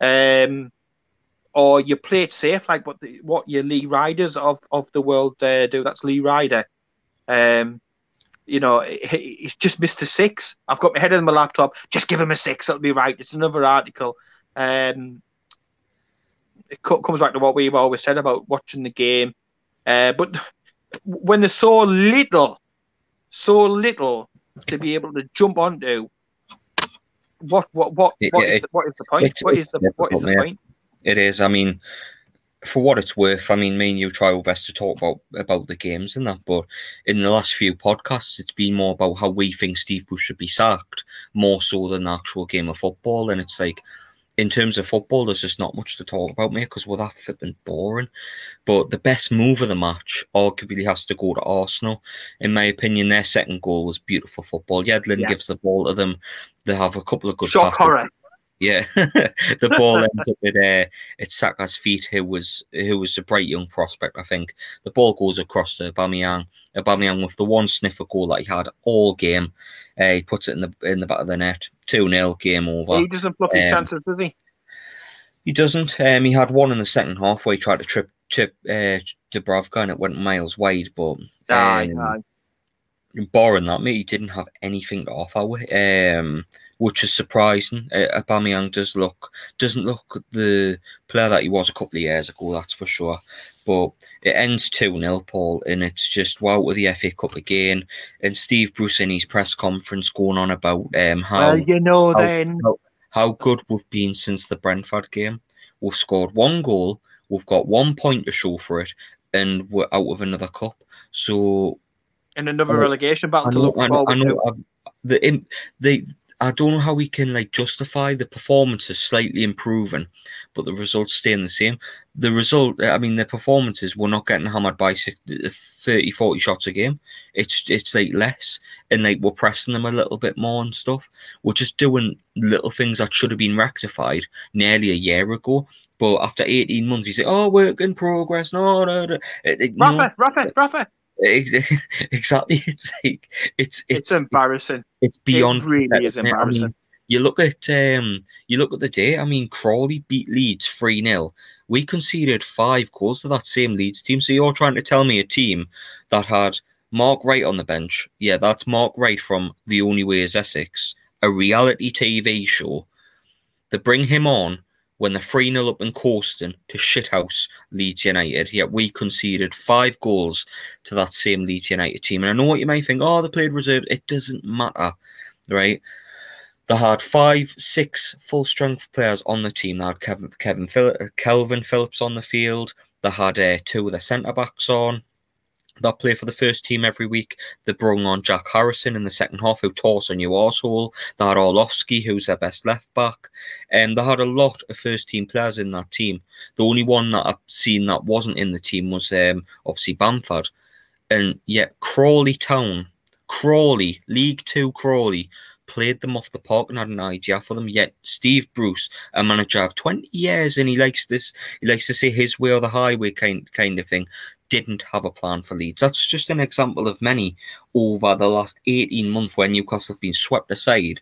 um, or you play it safe like what the, what your Lee Ryders of of the world uh, do. That's Lee Ryder. Um, you know, he's just missed a six. I've got my head on my laptop. Just give him a six. That'll be right. It's another article. Um, it comes back to what we've always said about watching the game. Uh, but when there's so little so little to be able to jump onto. What what what what, is, the, what is the point? What is the what is the point? It is. I mean, for what it's worth, I mean, me and you try our best to talk about about the games and that, but in the last few podcasts, it's been more about how we think Steve Bruce should be sacked, more so than the actual game of football. And it's like, in terms of football, there's just not much to talk about, mate, because we're that flipping boring. But the best move of the match arguably has to go to Arsenal. In my opinion, their second goal was beautiful football. Yedlin yeah. gives the ball to them. They have a couple of good shock passes. horror. Yeah, the ball ends up at uh, at Saka's feet, who was who was a bright young prospect. I think the ball goes across to Aubameyang. Aubameyang with the one sniffer goal that he had all game, uh, he puts it in the in the back of the net. Two 0 game over. He doesn't bluff his Um, chances, does he? He doesn't. Um, he had one in the second half where he tried to trip chip uh, Dubravka and it went miles wide, but Aye, um, aye. barring that, mate, he didn't have anything to offer. Um, which is surprising. Uh, Aubameyang does look doesn't look the player that he was a couple of years ago. That's for sure. But it ends two 0 Paul, and it's just wow with the FA Cup again. And Steve Bruce in his press conference going on about um how Well, you know, how- then how good we've been since the Brentford game. We've scored one goal, we've got one point to show for it, and we're out of another cup. So in another relegation battle I to look I know, forward I know the they. I don't know how we can like justify the performances slightly improving, but the results staying the same. The result, I mean, the performances we're not getting hammered by six- 30, 40 shots a game. It's it's like less, and like we're pressing them a little bit more and stuff. We're just doing little things that should have been rectified nearly a year ago. But after 18 months, you say, "Oh, work in progress." No, no, no. It- it- no. Rafa, Rafa, Rafa. Ex- Exactly. It's like it's It's, it's embarrassing. it's beyond it really is mate. I mean, embarrassing. you look at um you look at the day, I mean Crawley beat Leeds 3-0. We conceded five goals to that same Leeds team. So you're trying to tell me a team that had Mark Wright on the bench. Yeah, that's Mark Wright from The Only Way is Essex, a reality TV show. They bring him on when they're 3 0 up and coasting to shithouse Leeds United. Yet we conceded five goals to that same Leeds United team. And I know what you may think, oh, they played reserve. It doesn't matter, right? They had five, six full strength players on the team. They had Kevin, Kevin Phil- Kalvin Phillips on the field. They had uh, two of the centre backs on that play for the first team every week. They brought on Jack Harrison in the second half, who tore a new arsehole. They had Orlovsky, who's their best left back. And they had a lot of first team players in that team. The only one that I've seen that wasn't in the team was um, obviously Bamford. And yet, Crawley Town, Crawley, League Two Crawley, played them off the park and had an idea for them. Yet Steve Bruce, a manager of 20 years, and he likes this, he likes to say his way or the highway kind kind of thing, didn't have a plan for Leeds. That's just an example of many over the last 18 months where Newcastle have been swept aside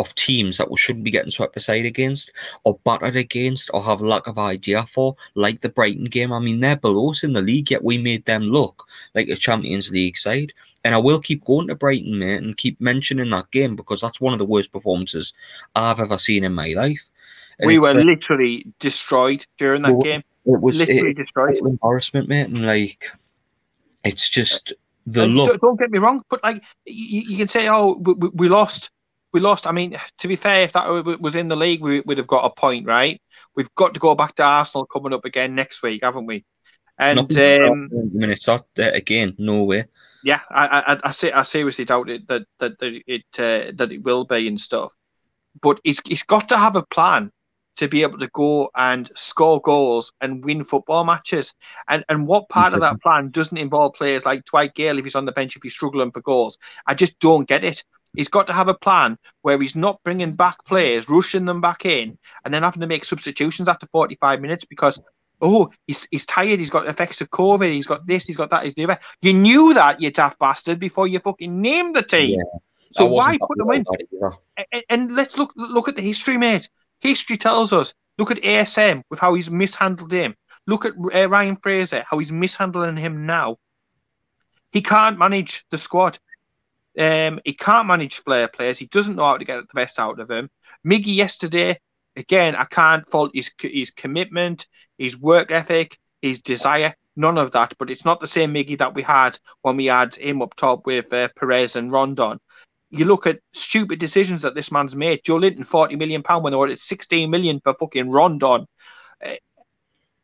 of teams that we shouldn't be getting swept aside against or battered against or have lack of idea for, like the Brighton game. I mean, they're below us in the league, yet we made them look like a Champions League side. And I will keep going to Brighton, mate, and keep mentioning that game because that's one of the worst performances I've ever seen in my life. And we were uh, literally destroyed during that Well, game. it was Literally it, destroyed. embarrassment, mate, and like it's just the look. don't, get me wrong, but like you, you can say, oh, we- we lost, we lost. I mean, to be fair, if that was in the league, we would have got a point, right? We've got to go back to Arsenal coming up again next week, haven't we? And um, I mean, it's not again. No way. yeah, I, I, I, I seriously doubt it that that, that it uh, that it will be and stuff. But it's it's got to have a plan to be able to go and score goals and win football matches. And and what part of that plan doesn't involve players like Dwight Gayle if he's on the bench if he's struggling for goals? I just don't get it. He's got to have a plan where he's not bringing back players, rushing them back in, and then having to make substitutions after 45 minutes because oh, he's he's tired, he's got effects of COVID, he's got this, he's got that, he's the other. You knew that, you daft bastard, before you fucking named the team. Yeah. So why put them in? about it either. And, and let's look look at the history, mate. History tells us. Look at ASM with how he's mishandled him. Look at uh, Ryan Fraser, how he's mishandling him now. He can't manage the squad. Um, he can't manage player players. He doesn't know how to get the best out of them. Miggy yesterday, again, I can't fault his his commitment, his work ethic, his desire. None of that. But it's not the same Miggy that we had when we had him up top with uh, Perez and Rondon you look at stupid decisions that this man's made. Joelinton, forty million pound when they were at sixteen million for fucking Rondon, Uh,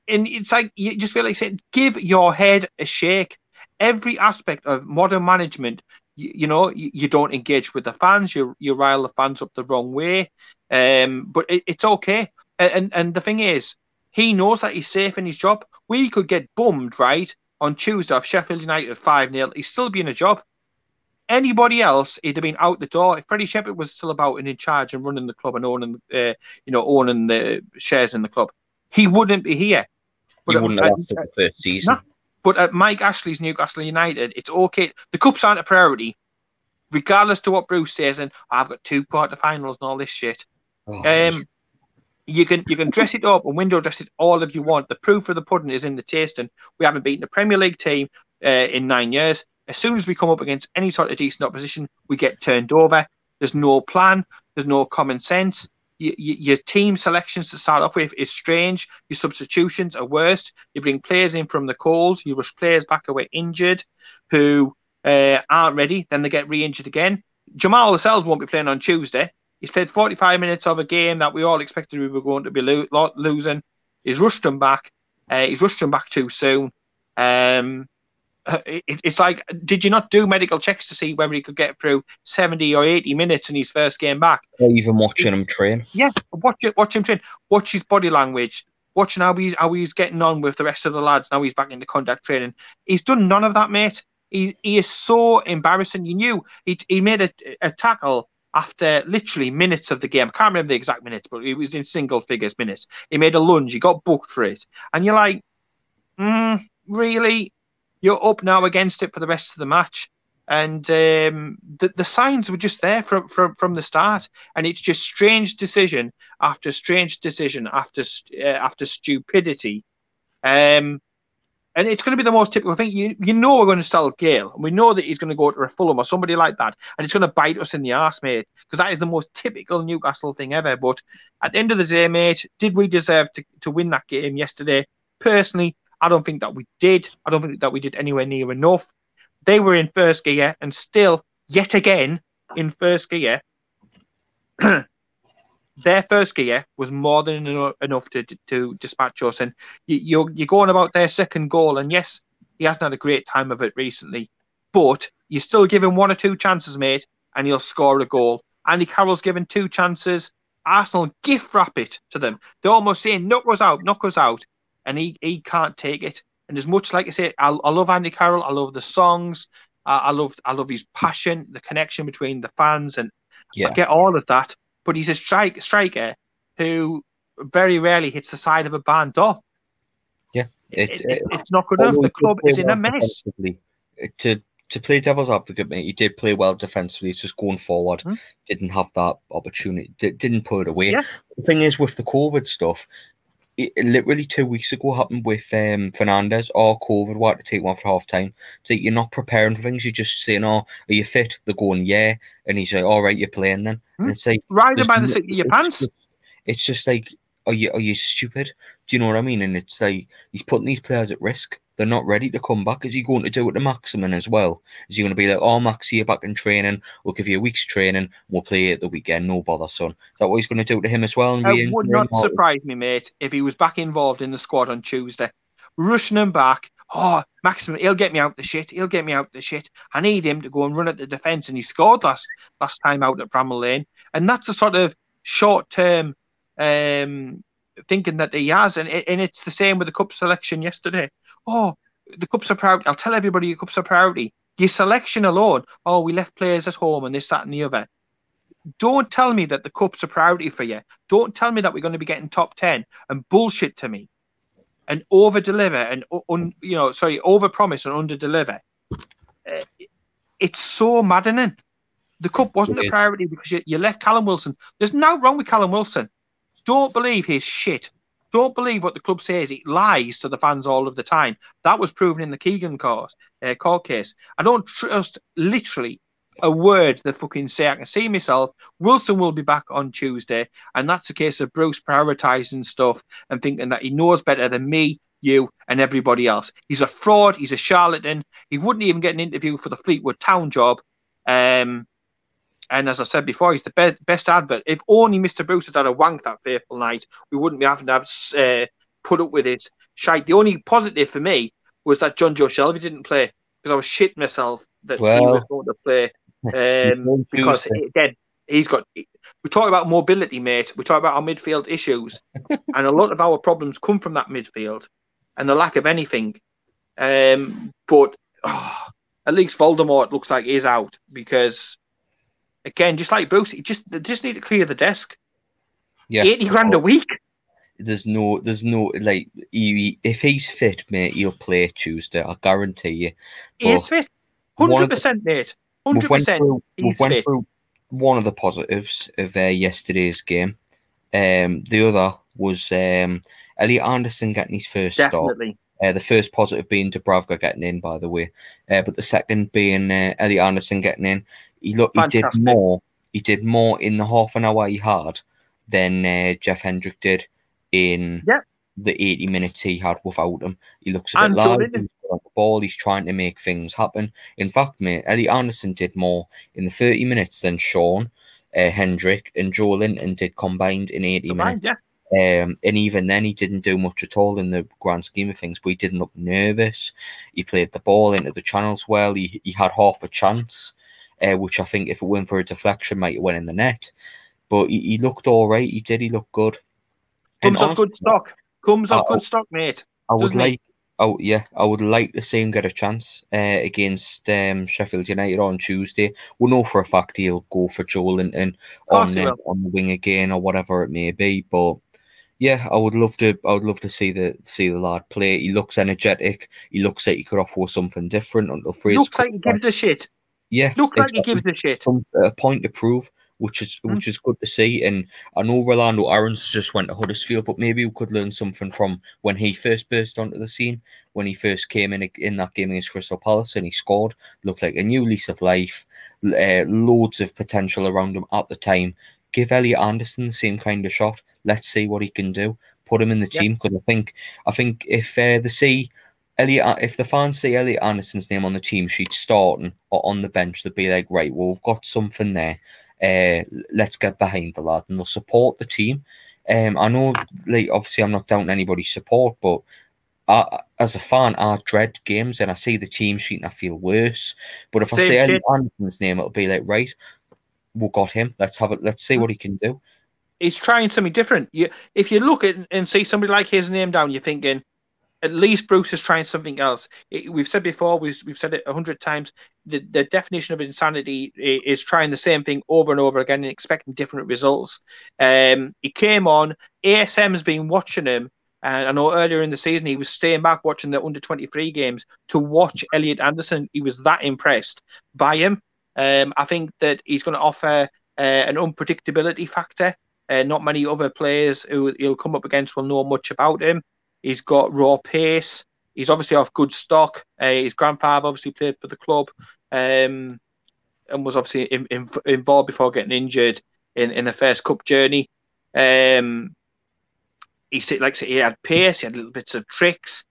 and it's like you just feel like saying, give your head a shake. Every aspect of modern management, you, you know, you, you don't engage with the fans. You you rile the fans up the wrong way, um, but it, it's okay. And, and and the thing is, he knows that he's safe in his job. We could get bummed right on Tuesday off Sheffield United five 0 He's still be in a job. Anybody else, he'd have been out the door. If Freddie Shepherd was still about and in charge and running the club and owning, uh, you know, owning the shares in the club, he wouldn't be here. But he wouldn't have lasted the first season. No, but at Mike Ashley's Newcastle United, it's okay. The cups aren't a priority, regardless to what Bruce says. And oh, I've got two quarterfinals and all this shit. Oh, um, you can you can dress it up and window dress it all if you want. The proof of the pudding is in the tasting. We haven't beaten a Premier League team uh, in nine years. As soon as we come up against any sort of decent opposition, we get turned over. There's no plan. There's no common sense you, you, your team selections to start off with is strange. Your substitutions are worst. You bring players in from the cold. You rush players back away injured who uh, aren't ready. Then they get re-injured again. Jamal Lascelles won't be playing on Tuesday. He's played 45 minutes of a game that we all expected we were going to be lo- losing. He's rushed him back. Uh, he's rushed him back too soon. Um, it, it's like, did you not do medical checks to see whether he could get through 70 or 80 minutes in his first game back? Or even watching him train. Yeah, watch it, watch him train. Watch his body language. Watching how he's how he's getting on with the rest of the lads. Now he's back into contact training. He's done none of that, mate. He, he is so embarrassing. You knew he, he made a, a tackle after literally minutes of the game. I can't remember the exact minutes, but it was in single figures minutes. He made a lunge. He got booked for it, and you're like, mm, really? You're up now against it for the rest of the match. And um, the, the signs were just there from, from, from the start. And it's just strange decision after strange decision after uh, after stupidity. Um, and it's going to be the most typical thing. You you know we're going to sell Gayle, and we know that he's going to go to a Fulham or somebody like that, and it's going to bite us in the ass, mate, because that is the most typical Newcastle thing ever. But at the end of the day, mate, did we deserve to, to win that game yesterday? Personally, I don't think that we did. I don't think that we did anywhere near enough. They were in first gear and still, yet again, in first gear. their first gear was more than enough to to dispatch us. And you, you're you're going about their second goal, and yes, he hasn't had a great time of it recently, but you still give him one or two chances, mate, and he'll score a goal. Andy Carroll's given two chances. Arsenal gift wrap it to them. They're almost saying, knock us out, knock us out and he he can't take it. And as much like I say, I, I love Andy Carroll. I love the songs. I, I love I love his passion, the connection between the fans, and yeah. I get all of that. But he's a strike striker who very rarely hits the side of a barn door. Yeah, it, it, it, it's not good enough. The club is in a mess. To to play devil's advocate, mate, he did play well defensively. It's just going forward, hmm didn't have that opportunity, didn't put it away. Yeah. The thing is, with the COVID stuff, it, literally two weeks ago happened with um, Fernández or COVID. What to take one for half time. So you're not preparing for things. You're just saying, "Oh, are you fit?" They're going, "Yeah," and he's like, "All right, you're playing then." And it's like riding by the seat of your pants. Just, it's just like, are you are you stupid? Do you know what I mean? And it's like he's putting these players at risk they're not ready to come back. Is he going to do it to Maximin as well? Is he going to be like, oh, Max, you're back in training. We'll give you a week's training. We'll play it the weekend. No bother, son. Is that what he's going to do to him as well? it would not surprise me, mate, if he was back involved in the squad on Tuesday. Rushing him back. Oh, Maximin, he'll get me out the shit. He'll get me out the shit. I need him to go and run at the defence. And he scored last last time out at Bramall Lane. And that's a sort of short term um, thinking that he has. And, and it's the same with the cup selection yesterday oh, the cups are priority. I'll tell everybody your cups are priority. Your selection alone, oh, we left players at home and this, that, and the other. Don't tell me that the cups are priority for you. Don't tell me that we're going to be getting top 10 and bullshit to me and over deliver and, un, you know, sorry, over promise and under deliver. Uh, it's so maddening. The cup wasn't a priority because you, you left Callum Wilson. There's no wrong with Callum Wilson. Don't believe his shit don't believe what the club says. It lies to the fans all of the time. That was proven in the Keegan court, uh, court case. I don't trust literally a word they fucking say. I can see myself. Wilson will be back on Tuesday, and that's a case of Bruce prioritising stuff and thinking that he knows better than me, you, and everybody else. He's a fraud. He's a charlatan. He wouldn't even get an interview for the Fleetwood Town job. Um, and as I said before, he's the be- best advert. If only Mr. Bruce had had a wank that fateful night, we wouldn't be having to have uh, put up with it. Shite. The only positive for me was that Jonjo Shelvey didn't play because I was shitting myself that well, he was going to play. Um, because again, he's got. We talk about mobility, mate. We talk about our midfield issues, and a lot of our problems come from that midfield and the lack of anything. Um, but oh, at least Voldemort looks like he's out because, again, just like Bruce, he just they just need to clear the desk. Yeah, Eighty grand a week. there's no, there's no like, he, if he's fit, mate, he'll play Tuesday. I guarantee you. He is fit. hundred percent, mate. Hundred percent. we've went fit. through one of the positives of uh, yesterday's game. Um, the other was um, Elliot Anderson getting his first start. Uh, the first positive being Dubravka getting in, by the way, uh, but the second being uh, Elliot Anderson getting in. He look, he did more. He did more in the half an hour he had than uh, Jeff Hendrick did in the 80 minutes he had without him. He looks a bit And loud. Linton. He's on the ball. He's trying to make things happen. In fact, mate, Elliot Anderson did more in the 30 minutes than Sean, uh, Hendrick, and Joelinton did combined in 80 minutes. Yeah. Um, and even then, he didn't do much at all in the grand scheme of things. But he didn't look nervous. He played the ball into the channels well. He he had half a chance, uh, which I think if it went for a deflection, might have went in the net. But he, he looked all right. He did. He looked good. And Comes off good stock. Comes off good stock, mate. I would doesn't he? like. Oh yeah, I would like to see him get a chance uh, against um, Sheffield United on Tuesday. We know for a fact he'll go for Joelinton on uh, on the wing again or whatever it may be. But yeah, I would love to. I would love to see the see the lad play. He looks energetic. He looks like he could offer something different until Fraser. Looks like he gives a shit. Yeah, Look like he gives a shit. a point to prove, which is Mm. which is good to see. And I know Rolando Aarons just went to Huddersfield, but maybe we could learn something from when he first burst onto the scene, when he first came in in that game against Crystal Palace and he scored. Looked like a new lease of life, uh, loads of potential around him at the time. Give Elliot Anderson the same kind of shot. Let's see what he can do. Put him in the Yeah. team because I think I think if uh, the see. Elliot, if the fans see Elliot Anderson's name on the team sheet starting or on the bench, they'll be like, right, well, we've got something there. Uh, let's get behind the lad, and they'll support the team. Um, I know, like, obviously, I'm not doubting anybody's support, but I, as a fan, I dread games, and I see the team sheet and I feel worse. But if I Same shit. Elliot Anderson's name, it'll be like, right, we've got him. Let's have it. Let's see what he can do. He's trying something different. You, if you look at and see somebody like his name down, you're thinking, at least Bruce is trying something else. It- we've said before, we've, we've said it a hundred times. The, the definition of insanity is trying the same thing over and over again and expecting different results. Um, he came on. ASM's been watching him, and I know earlier in the season he was staying back watching the under twenty three games to watch Elliot Anderson. He was that impressed by him. Um, I think that he's going to offer uh, an unpredictability factor. Uh, not many other players who he'll come up against will know much about him. He's got raw pace. He's obviously off good stock. Uh, his grandfather obviously played for the club um, and was obviously in, in, involved before getting injured in, in the first cup journey. Um, he like he had pace. He had little bits of tricks.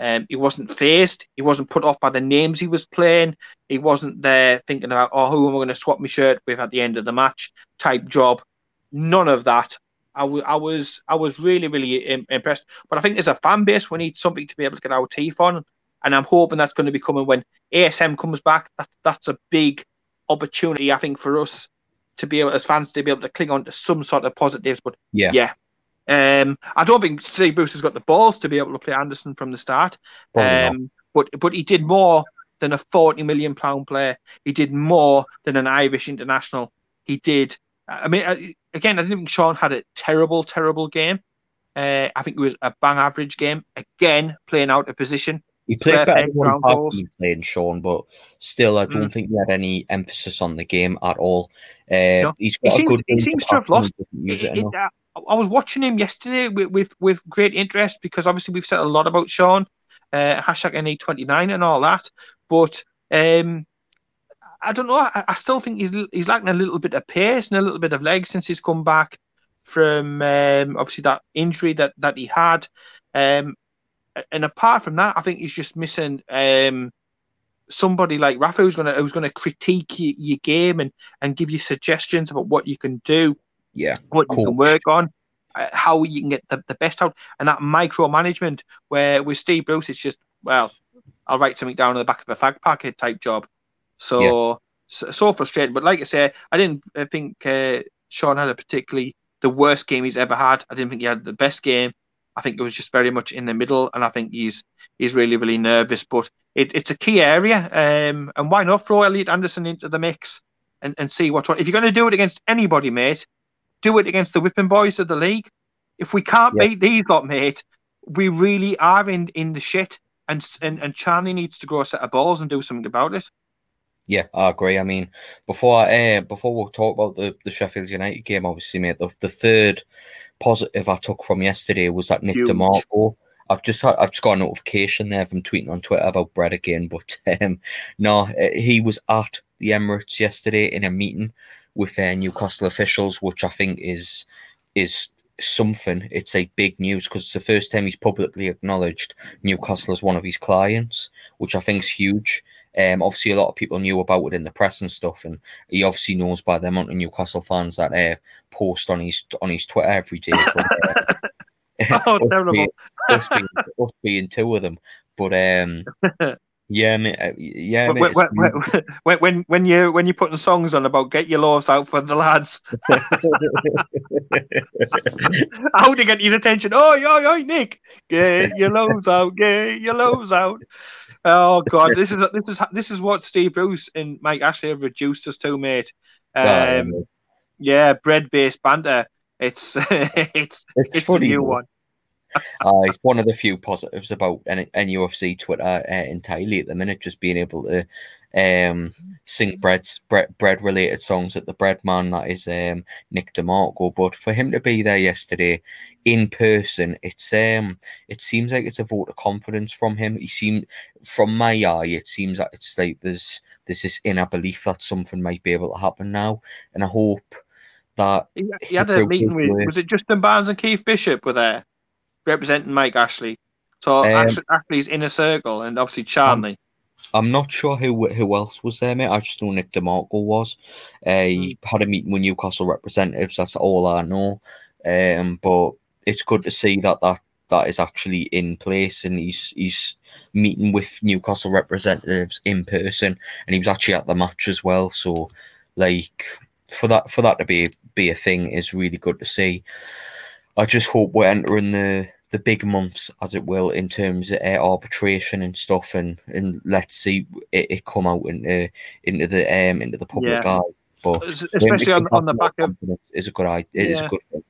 Um, he wasn't phased. He wasn't put off by the names he was playing. He wasn't there thinking about, oh, who am I going to swap my shirt with at the end of the match type job. None of that. I, w- I was I was really really im- impressed. But I think as a fan base, we need something to be able to get our teeth on, and I'm hoping that's going to be coming when ASM comes back. That that's a big opportunity, I think, for us to be able as fans to be able to cling on to some sort of positives. But Yeah. yeah. Um, I don't think Steve Bruce has got the balls to be able to play Anderson from the start. Um, but but he did more than a forty million pound player. He did more than an Irish international. He did. I mean, again, I didn't think Sean had a terrible, terrible game. Uh, I think it was a bang average game. Again, playing out of position. He played better than he had playing, Sean, but still, I don't think he had any emphasis on the game at all. Uh, No. He's He got a seems, good he seems to have lost. he it it- uh, I was watching him yesterday with, with, with great interest because obviously we've said a lot about Sean, uh, hashtag NE29 and all that. But um, I don't know. I, I still think he's he's lacking a little bit of pace and a little bit of leg since he's come back from um, obviously that injury that, that he had. Um, and apart from that, I think he's just missing um, somebody like Rafa who's gonna who's gonna critique y- your game and, and give you suggestions about what you can do Yeah, what you can work on, uh, how you can get the, the best out, and that micromanagement where with Steve Bruce, it's just well, I'll write something down on the back of a fag packet type job. So so, so frustrating. But like I say, I didn't think uh, Sean had a particularly the worst game he's ever had. I didn't think he had the best game. I think it was just very much in the middle, and I think he's he's really really nervous. But it, it's a key area, um, and why not throw Elliot Anderson into the mix and, and see what if you're going to do it against anybody, mate, do it against the whipping boys of the league. If we can't yeah. beat these lot, mate, we really are in in the shit, and and and Charlie needs to grow a set of balls and do something about it. Yeah, I agree. I mean, before uh, before we'll talk about the, the Sheffield United game, obviously, mate, the, the third positive I took from yesterday was that Nick Huge. DeMarco. I've just had, I've just got a notification there from tweeting on Twitter about Bread again, but um, no, uh, he was at the Emirates yesterday in a meeting with uh, Newcastle officials, which I think is is something. It's a big news because it's the first time he's publicly acknowledged Newcastle as one of his clients, which I think is huge. Um, obviously, a lot of people knew about it in the press and stuff, and he obviously knows by the amount of Newcastle fans that uh, post on his on his Twitter every day. But, uh, oh, terrible! Being, us, being, us being two of them, but um, yeah, mate, uh, yeah. Mate, when, when, when, when, when you when you're putting songs on about get your loaves out for the lads, how to get his attention? Oh, yo, yo, Nick, get your loaves out, get your loaves out. Oh God, this is this is this is what Steve Bruce and Mike Ashley have reduced us to, mate. Um, yeah, bread-based banter. It's it's it's, it's funny, a new one. Uh, it's one of the few positives about NUFC Twitter uh, entirely at the minute, just being able to um, sing bread, bread, bread related songs at the bread man that is um, Nick DeMarco. But for him to be there yesterday in person, it's um, it seems like it's a vote of confidence from him. He seemed, from my eye, it seems that it's like there's there's this inner belief that something might be able to happen now, and I hope that he, he had a meeting with was it Justin Barnes and Keith Bishop were there representing Mike Ashley. So um, Ashley's inner circle, and obviously Charlie. I'm not sure who who else was there, mate. I just know Nick DeMarco was. Uh, he mm. had a meeting with Newcastle representatives. That's all I know. Um, but it's good to see that that that is actually in place, and he's he's meeting with Newcastle representatives in person, and he was actually at the match as well. So, like for that for that to be be a thing is really good to see. I just hope we're entering the the big months, as it will, in terms of uh, arbitration and stuff, and and let's see it, it come out into into the um into the public yeah. eye. But especially on, on the back of is a good idea. It yeah. is a good thing.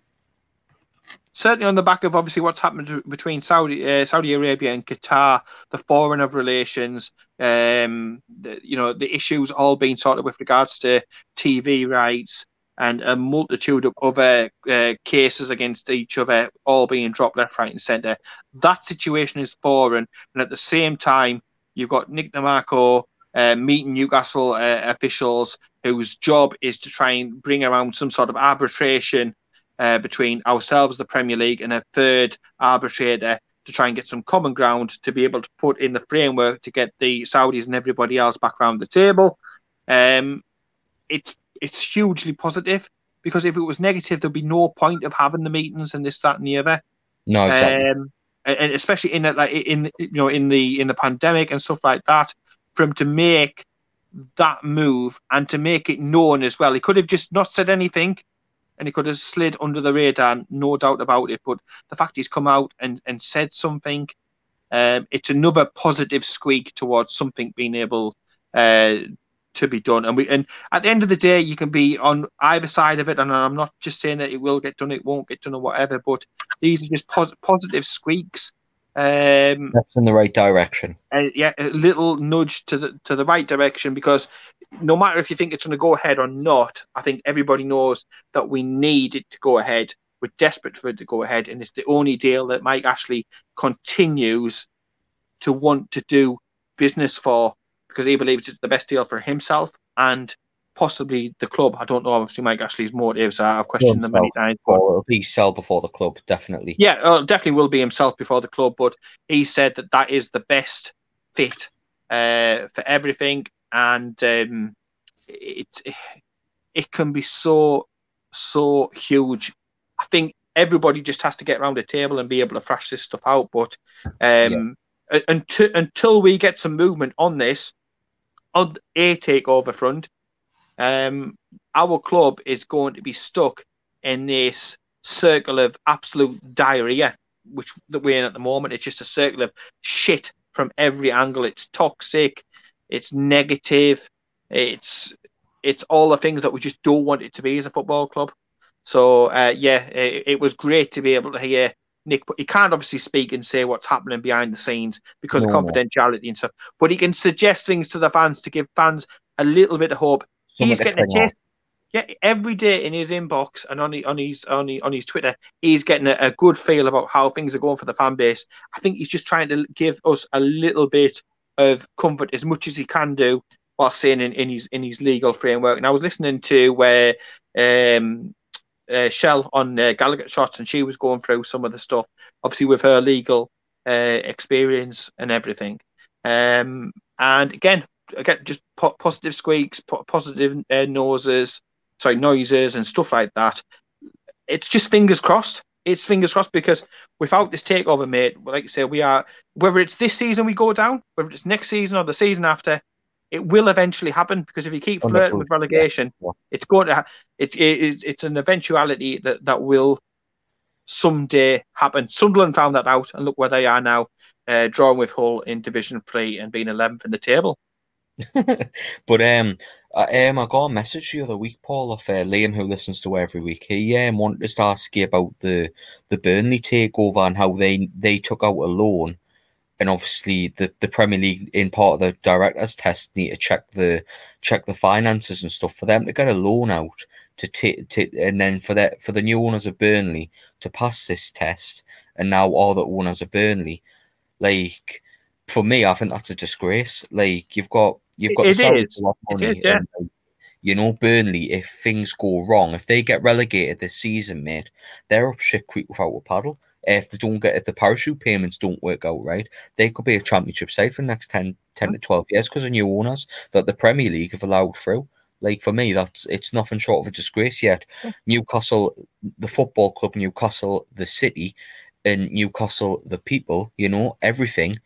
Certainly on the back of obviously what's happened between Saudi uh, Saudi Arabia and Qatar, the foreign of relations, um, the, you know the issues all being sorted with regards to TV rights, and a multitude of other uh, cases against each other, all being dropped left, right, and centre. That situation is foreign, and at the same time, you've got Nick DeMarco uh, meeting Newcastle uh, officials whose job is to try and bring around some sort of arbitration uh, between ourselves, the Premier League, and a third arbitrator to try and get some common ground to be able to put in the framework to get the Saudis and everybody else back around the table. Um, it's it's hugely positive because if it was negative, there'd be no point of having the meetings and this, that, and the other. No, exactly. Um, and especially in like in you know in the in the pandemic and stuff like that, for him to make that move and to make it known as well. He could have just not said anything and he could have slid under the radar, no doubt about it. But the fact he's come out and, and said something, um, it's another positive squeak towards something being able uh, to be done. And we and at the end of the day, you can be on either side of it. And I'm not just saying that it will get done, it won't get done, or whatever. But these are just pos- positive squeaks. Um, That's in the right direction. Uh, yeah, a little nudge to the to the right direction because no matter if you think it's going to go ahead or not, I think everybody knows that we need it to go ahead. We're desperate for it to go ahead, and it's the only deal that Mike Ashley continues to want to do business for because he believes it's the best deal for himself and possibly the club. I don't know. Obviously, Mike Ashley's motives. I've questioned them many times. But it'll sell before the club, definitely. Yeah, uh, definitely will be himself before the club. But he said that that is the best fit uh, for everything, and um, it it can be so so huge. I think everybody just has to get around the table and be able to thrash this stuff out. But um, yeah. until until we get some movement on this, on a takeover front, um, our club is going to be stuck in this circle of absolute diarrhea which that we're in at the moment. It's just a circle of shit from every angle. It's toxic, it's negative, it's it's all the things that we just don't want it to be as a football club. So uh, yeah, it, it, was great to be able to hear Nick. But he can't obviously speak and say what's happening behind the scenes because no, of confidentiality and stuff. But he can suggest things to the fans to give fans a little bit of hope. Some He's getting a taste. Yeah, every day in his inbox and on, on his on his, on his Twitter, he's getting a, a good feel about how things are going for the fan base. I think he's just trying to give us a little bit of comfort as much as he can do while staying in, in his in his legal framework. And I was listening to where um, uh, Shell on uh, Gallowgate shots, and she was going through some of the stuff, obviously with her legal uh, experience and everything. Um, and again, again, just po- positive squeaks, po- positive uh, noses, sorry, noises and stuff like that. It's just fingers crossed. It's fingers crossed because without this takeover, mate, like you say, we are whether it's this season we go down, whether it's next season or the season after, it will eventually happen because if you keep flirting with relegation, yeah. it's going to ha- it, it, it's an eventuality that that will someday happen. Sunderland found that out, and look where they are now, uh, drawing with Hull in Division Three and being eleventh in the table. but um, I, um, I got a message the other week, Paul, of uh, Liam, who listens to every week. He um, wanted us to ask you about the the Burnley takeover and how they they took out a loan, and obviously the, the Premier League, in part of the directors' test, need to check the check the finances and stuff for them to get a loan out to take, and then for that for the new owners of Burnley to pass this test, and now all the owners of Burnley, like for me, I think that's a disgrace. Like you've got You've got it the is. It is, yeah. And, you know, Burnley, if things go wrong, if they get relegated this season, mate, they're up shit creek without a paddle. If they don't get, if the parachute payments don't work out right, they could be a championship side for the next 10, 10 to 12 years because of new owners that the Premier League have allowed through. Like for me, that's it's nothing short of a disgrace yet. Yeah. Newcastle, the football club, Newcastle, the city, and Newcastle, the people, you know, everything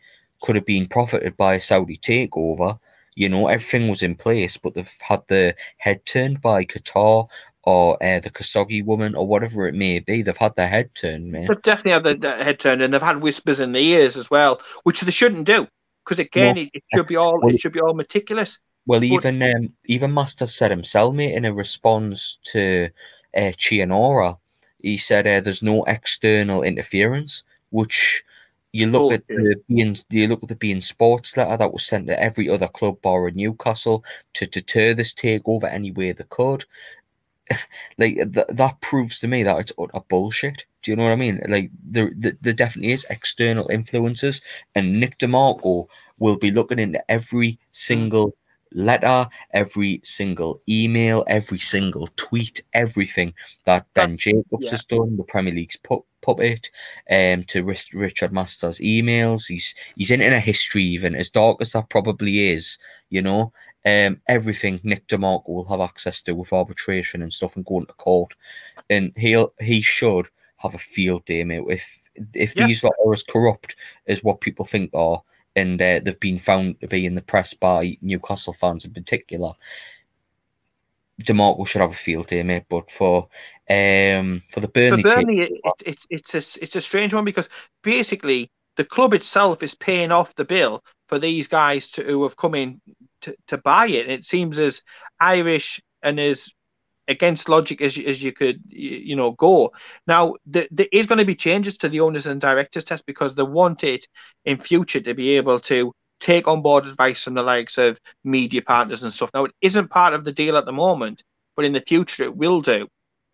could have been profited by a Saudi takeover you know, everything was in place, but they've had the head turned by Qatar or uh, the Khashoggi woman or whatever it may be. They've had their head turned, man. They've definitely had their head turned, and they've had whispers in the ears as well, which they shouldn't do, because again, no. it, it, should be all well, it should be all meticulous. Well, but, even um, even Master said himself, mate, in a response to uh, Chi Onwurah, he said uh, there's no external interference, which you look at the being you look at the beIN Sports letter that was sent to every other club bar in Newcastle to deter this takeover any way they could. like th- that proves to me that it's utter bullshit. Do you know what I mean? Like there, there, there definitely is external influences, and Nick DeMarco will be looking into every single letter, every single email, every single tweet, everything that Ben Jacobs yeah. has done, the Premier League's put puppet um, to Richard Masters' emails. He's he's into a history even as dark as that probably is, you know. Um, everything Nick DeMarco will have access to with arbitration and stuff and going to court, and he'll he should have a field day, mate. If if yeah. these are as corrupt as what people think are, and uh, they've been found to be in the press by Newcastle fans in particular, DeMarco should have a field day, mate. But for um for the Burnley, for Burnley, team, it, it, it's a it's a strange one because basically the club itself is paying off the bill for these guys to who have come in to, to buy it. It seems as Irish and as against logic as as you could you know go. Now there, there is going to be changes to the owners and directors test because they want it in future to be able to take on board advice from the likes of media partners and stuff. Now, it isn't part of the deal at the moment, but in the future it will do.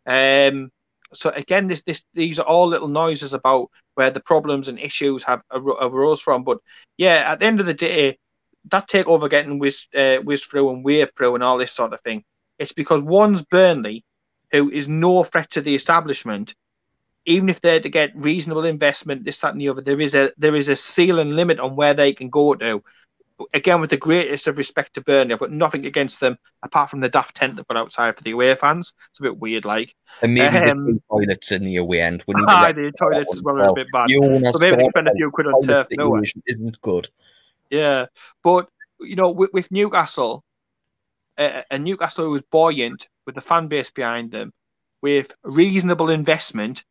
Um, so again, this, this these are all little noises about where the problems and issues have arose from. But yeah, at the end of the day, that takeover getting whizzed, uh, whizzed through and waved through and all this sort of thing, it's because one's Burnley, who is no threat to the establishment, even if they're to get reasonable investment, this, that, and the other, there is a there is a ceiling limit on where they can go to. Again, with the greatest of respect to Burnley, I've got nothing against them apart from the daft tent they put outside for the away fans. It's a bit weird, like. And maybe um, the toilets in the away end. When ah, the toilets as well are a bit bad. So maybe spend a few quid on turf. No, isn't good. Yeah, but you know, with, with Newcastle, uh, and Newcastle was buoyant with the fan base behind them, with reasonable investment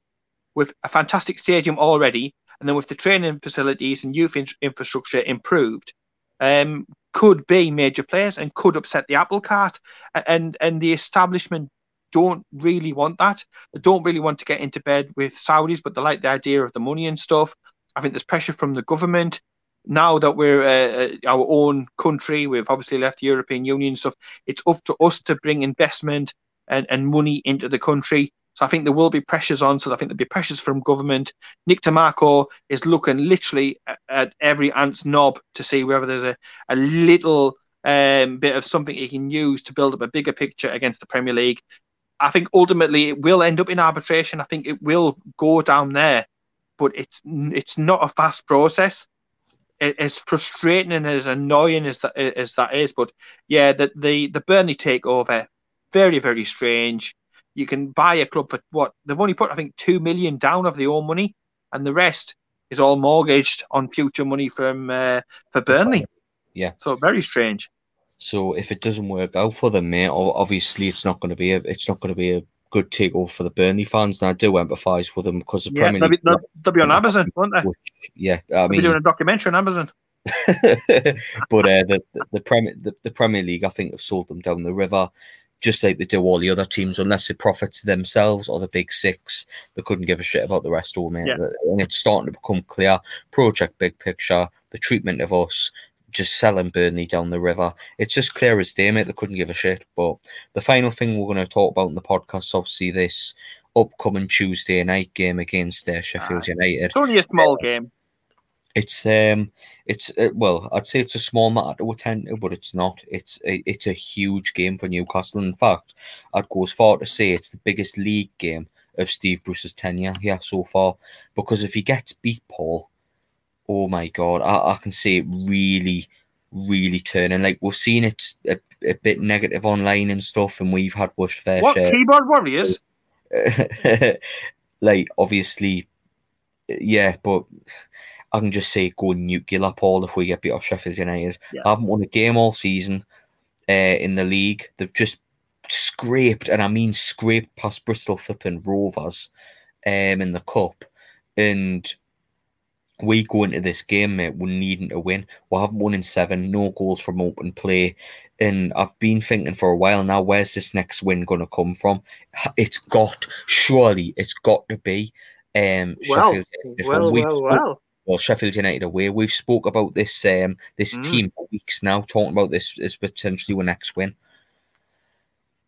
with a fantastic stadium already, and then with the training facilities and youth in- infrastructure improved, um, could be major players and could upset the apple cart. And and the establishment don't really want that. They don't really want to get into bed with Saudis, but they like the idea of the money and stuff. I think there's pressure from the government now that we're uh, uh our own country. We've obviously left the European Union stuff. It's up to us to bring investment and, and money into the country. So I think there will be pressures on. So I think there'll be pressures from government. Nick DeMarco is looking literally at, at every ant's knob to see whether there's a, a little um, bit of something he can use to build up a bigger picture against the Premier League. I think ultimately it will end up in arbitration. I think it will go down there, but it's it's not a fast process. It, as frustrating and as annoying as that as that is, but yeah, the the the Burnley takeover, very very strange you can buy a club for what they've only put, I think, two million down of their own money, and the rest is all mortgaged on future money from uh, for Burnley. Yeah. So very strange. So if it doesn't work out for them, mate, obviously it's not going to be a it's not going to be a good takeover for the Burnley fans. And I do empathise with them because the yeah, Premier they'll League. Be, they'll, they'll be on Amazon, won't they? Which, yeah, I they'll mean, doing a documentary on Amazon. but uh, the, the the Premier the, the Premier League, I think, have sold them down the river just like they do all the other teams, unless it profits themselves or the big six. They couldn't give a shit about the rest of them. Yeah. And it's starting to become clear. Project Big Picture, the treatment of us, just selling Burnley down the river. It's just clear as day, mate. They couldn't give a shit. But the final thing we're going to talk about in the podcast, obviously, this upcoming Tuesday night game against uh, Sheffield United. It's only a small game. It's um, it's uh, well, I'd say it's a small matter to attend but it's not. It's a, it's a huge game for Newcastle. In fact, I'd go as far to say it's the biggest league game of Steve Bruce's tenure here so far. Because if he gets beat, Paul, oh my god, I, I can see it really, really turning. Like we've seen it a, a bit negative online and stuff, and we've had Bush fair What share. keyboard warriors? like obviously, yeah, but I can just say go nuclear, Paul, if we get beat off Sheffield United. Yeah. Haven't won a game all season uh, in the league. They've just scraped, and I mean scraped past Bristol flipping Rovers um, in the cup, and we go into this game, mate, we're needing to win. We haven't won in seven, no goals from open play. And I've been thinking for a while now, where's this next win going to come from? It's got, surely, it's got to be um, Well, Sheffield United. well, well, spoke- well. well, Sheffield United away. We've spoke about this um, this Mm. team for weeks now, talking about this as potentially our next win.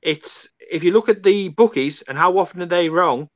It's if you look at the bookies and how often are they wrong,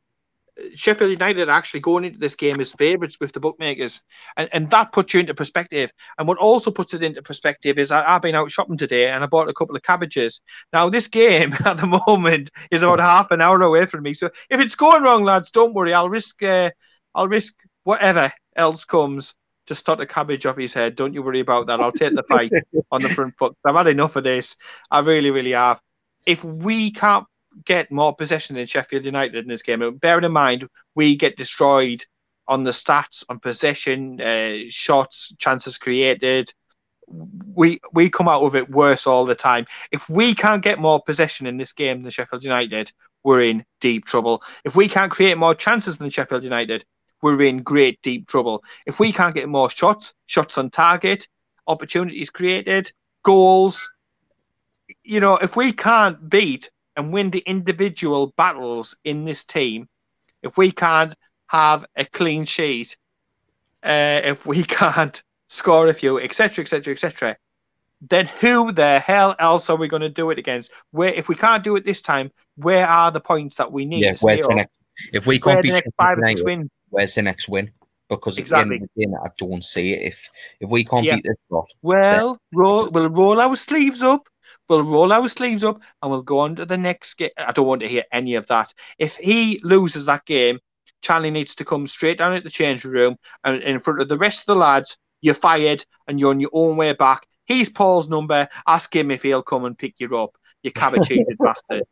Sheffield United are actually going into this game as favourites with the bookmakers, and, and that puts you into perspective. And what also puts it into perspective is I, I've been out shopping today and I bought a couple of cabbages. Now this game at the moment is about half an hour away from me, so if it's going wrong, lads, don't worry. I'll risk uh, I'll risk whatever else comes to start a cabbage off his head. Don't you worry about that. I'll take the fight on the front foot. I've had enough of this. I really, really have. If we can't get more possession than Sheffield United in this game, bearing in mind we get destroyed on the stats, on possession, uh, shots, chances created. We we come out of it worse all the time. If we can't get more possession in this game than Sheffield United, we're in deep trouble. If we can't create more chances than Sheffield United, we're in great deep trouble. If we can't get more shots, shots on target, opportunities created, goals, you know, if we can't beat and win the individual battles in this team, if we can't have a clean sheet, uh, if we can't score a few, etc., etc., etc., then who the hell else are we going to do it against? Where, if we can't do it this time, where are the points that we need Yeah, where's the next? If we can't beat next five or six wins? where's the next win? Because at Exactly. the end of the day, I don't see it. If if we can't Yeah. beat this lot, Well, roll, we'll roll our sleeves up. We'll roll our sleeves up and we'll go on to the next game. I don't want to hear any of that. If he loses that game, Charlie needs to come straight down at the changing room and in front of the rest of the lads, you're fired and you're on your own way back. He's Paul's number. Ask him if he'll come and pick you up, you cabbage-eated bastard.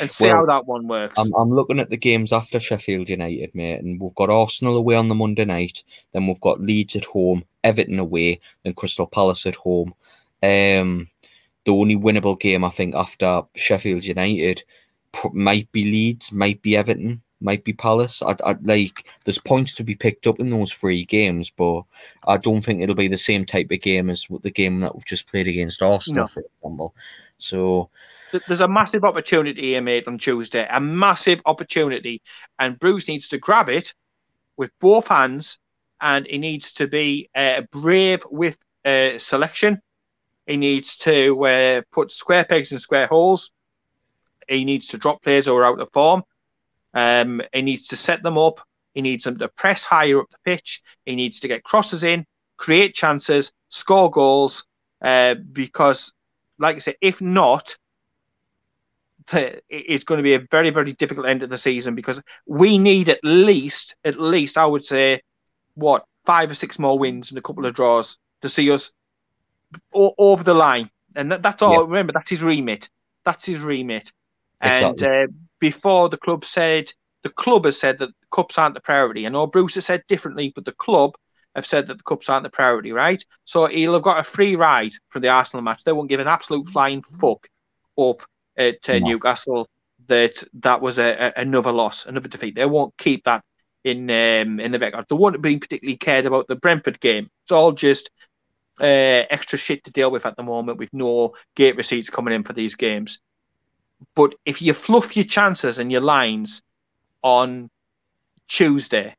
And see Well, how that one works. I'm, I'm looking at the games after Sheffield United, mate, and we've got Arsenal away on the Monday night. Then we've got Leeds at home, Everton away, then Crystal Palace at home. Um, the only winnable game I think after Sheffield United might be Leeds, might be Everton. might be Palace. I, I like there's points to be picked up in those three games, but I don't think it'll be the same type of game as the game that we've just played against Arsenal, No. for example. So There's a massive opportunity here, made on Tuesday. A massive opportunity. And Bruce needs to grab it with both hands and he needs to be uh, brave with uh, selection. He needs to uh, put square pegs in square holes. He needs to drop players who are out of form. Um, he needs to set them up. He needs them to press higher up the pitch. He needs to get crosses in, create chances, score goals. Uh, because, like I said, if not, it's going to be a very, very difficult end of the season because we need at least, at least, I would say, what five or six more wins and a couple of draws to see us o- over the line. And that, that's all. Yeah. Remember, that's his remit. That's his remit. Exactly. And uh, before the club said, the club has said that cups aren't the priority. I know Bruce has said differently, but the club have said that the cups aren't the priority, right? So he'll have got a free ride from the Arsenal match. They won't give an absolute flying fuck up at uh, No. Newcastle that that was a, a, another loss, another defeat. They won't keep that in um, in the record. They won't be particularly cared about the Brentford game. It's all just uh, extra shit to deal with at the moment with no gate receipts coming in for these games. But if you fluff your chances and your lines on Tuesday,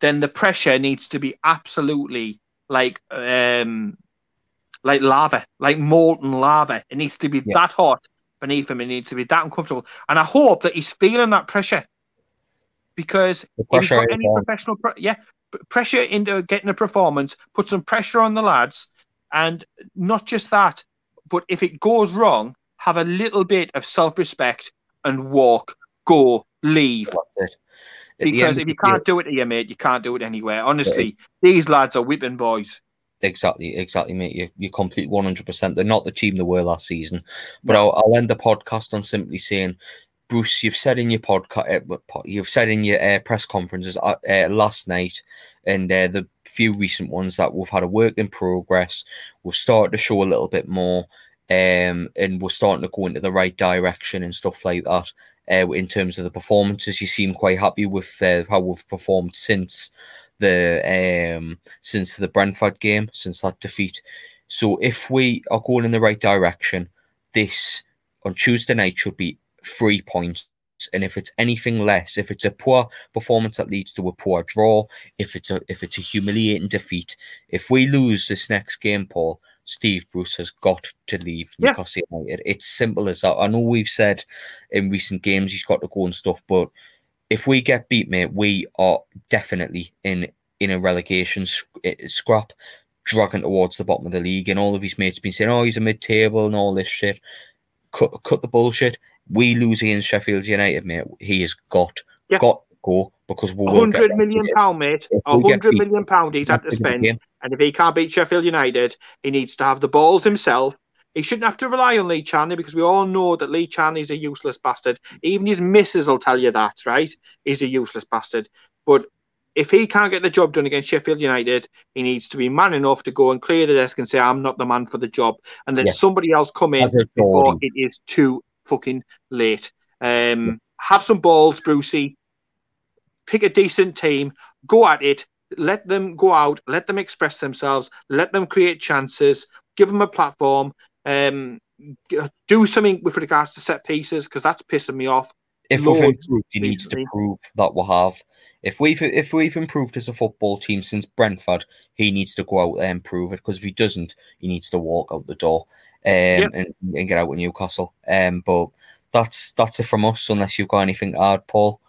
then the pressure needs to be absolutely like um like lava, like molten lava. It needs to be Yeah. that hot beneath him. It needs to be that uncomfortable. And I hope that he's feeling that pressure because if he's got any professional, pre- yeah, pressure into getting a performance, put some pressure on the lads, and not just that, but if it goes wrong, have a little bit of self-respect and walk, go, leave. that's it. At the Because if you can't do it here, mate, you can't do it anywhere. Honestly, these lads are whipping boys. Exactly, exactly, mate. You, you're complete 100%. They're not the team they were last season. But I'll, I'll end the podcast on simply saying, Bruce, you've said in your podcast, uh, you've said in your uh, press conferences uh, uh, last night, and the few recent ones that we've had a work in progress. We've started to show a little bit more, um, and we're starting to go into the right direction and stuff like that. In terms of the performances, you seem quite happy with how we've performed since the um since the Brentford game, since that defeat. So if we are going in the right direction, this on Tuesday night should be three points. And if it's anything less, if it's a poor performance that leads to a poor draw, if it's a if it's a humiliating defeat, if we lose this next game, Paul, Steve Bruce has got to leave Yeah. Newcastle United. It's simple as that. I know we've said in recent games he's got to go and stuff, but if we get beat, mate, we are definitely in in a relegation eh, scrap, dragging towards the bottom of the league. And all of his mates been saying, "Oh, he's a mid-table and all this shit." Cut, cut the bullshit. We lose against Sheffield United, mate. He has got Yeah. got to go because we A will hundred million pound, mate. A hundred million pound he's had to spend. And if he can't beat Sheffield United, he needs to have the balls himself. He shouldn't have to rely on Lee Charnley because we all know that Lee Charnley's a useless bastard. Even his missus will tell you that, right? He's a useless bastard. But if he can't get the job done against Sheffield United, he needs to be man enough to go and clear the desk and say, I'm not the man for the job. And then Yeah. somebody else come in before it is too fucking late. Um, have some balls, Brucey. Pick a decent team, go at it, let them go out, let them express themselves, let them create chances, give them a platform, um, do something with regards to set pieces because that's pissing me off. if we've improved, he needs to prove that we have. If we've if we've improved as a football team since Brentford, he needs to go out there and prove it. Because if he doesn't, he needs to walk out the door Yep. and, and get out with Newcastle. Um, but that's that's it from us. Unless you've got anything to add, Paul.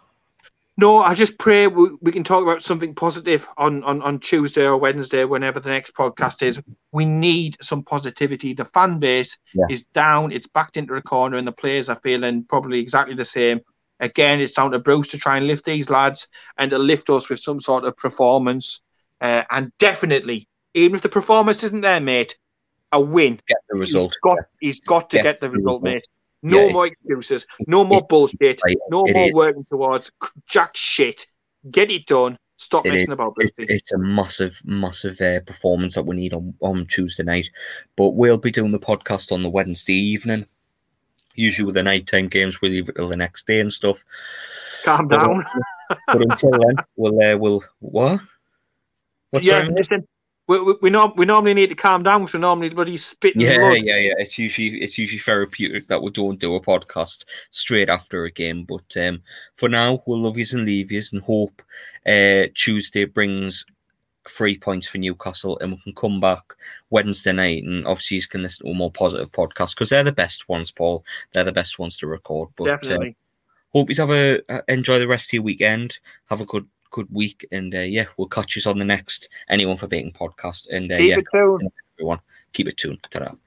No, I just pray we, we can talk about something positive on, on, on Tuesday or Wednesday, whenever the next podcast is. We need some positivity. The fan base Yeah. is down, it's backed into a corner, and the players are feeling probably exactly the same. Again, it's down to Bruce to try and lift these lads and to lift us with some sort of performance. Uh, and definitely, even if the performance isn't there, mate, a win. Get the result. He's got, he's got to Get get the result, mate. No Yeah, more excuses. No more bullshit. No more is. working towards jack shit. Get it done. Stop It messing is. about, It's, it's a massive, massive uh, performance that we need on, on Tuesday night. But we'll be doing the podcast on the Wednesday evening. usually with the nighttime games, we leave it till the next day and stuff. Calm down. But until then, we'll uh, we'll what? What's yeah, listen. We, we, we, norm- we normally need to calm down because we're normally bloody spitting Yeah, blood. yeah, yeah. It's usually it's usually therapeutic that we don't do a podcast straight after a game. But um, for now, we'll love yous and leave yous and hope uh, Tuesday brings three points for Newcastle and we can come back Wednesday night and obviously you can listen to a more positive podcast because they're the best ones, Paul. They're the best ones to record. But uh, Definitely. hope you have a uh, enjoy the rest of your weekend. Have a good good week and uh, yeah, we'll catch you on the next Anyone for Bacon podcast. And uh, Keep yeah, everyone, keep it tuned. ta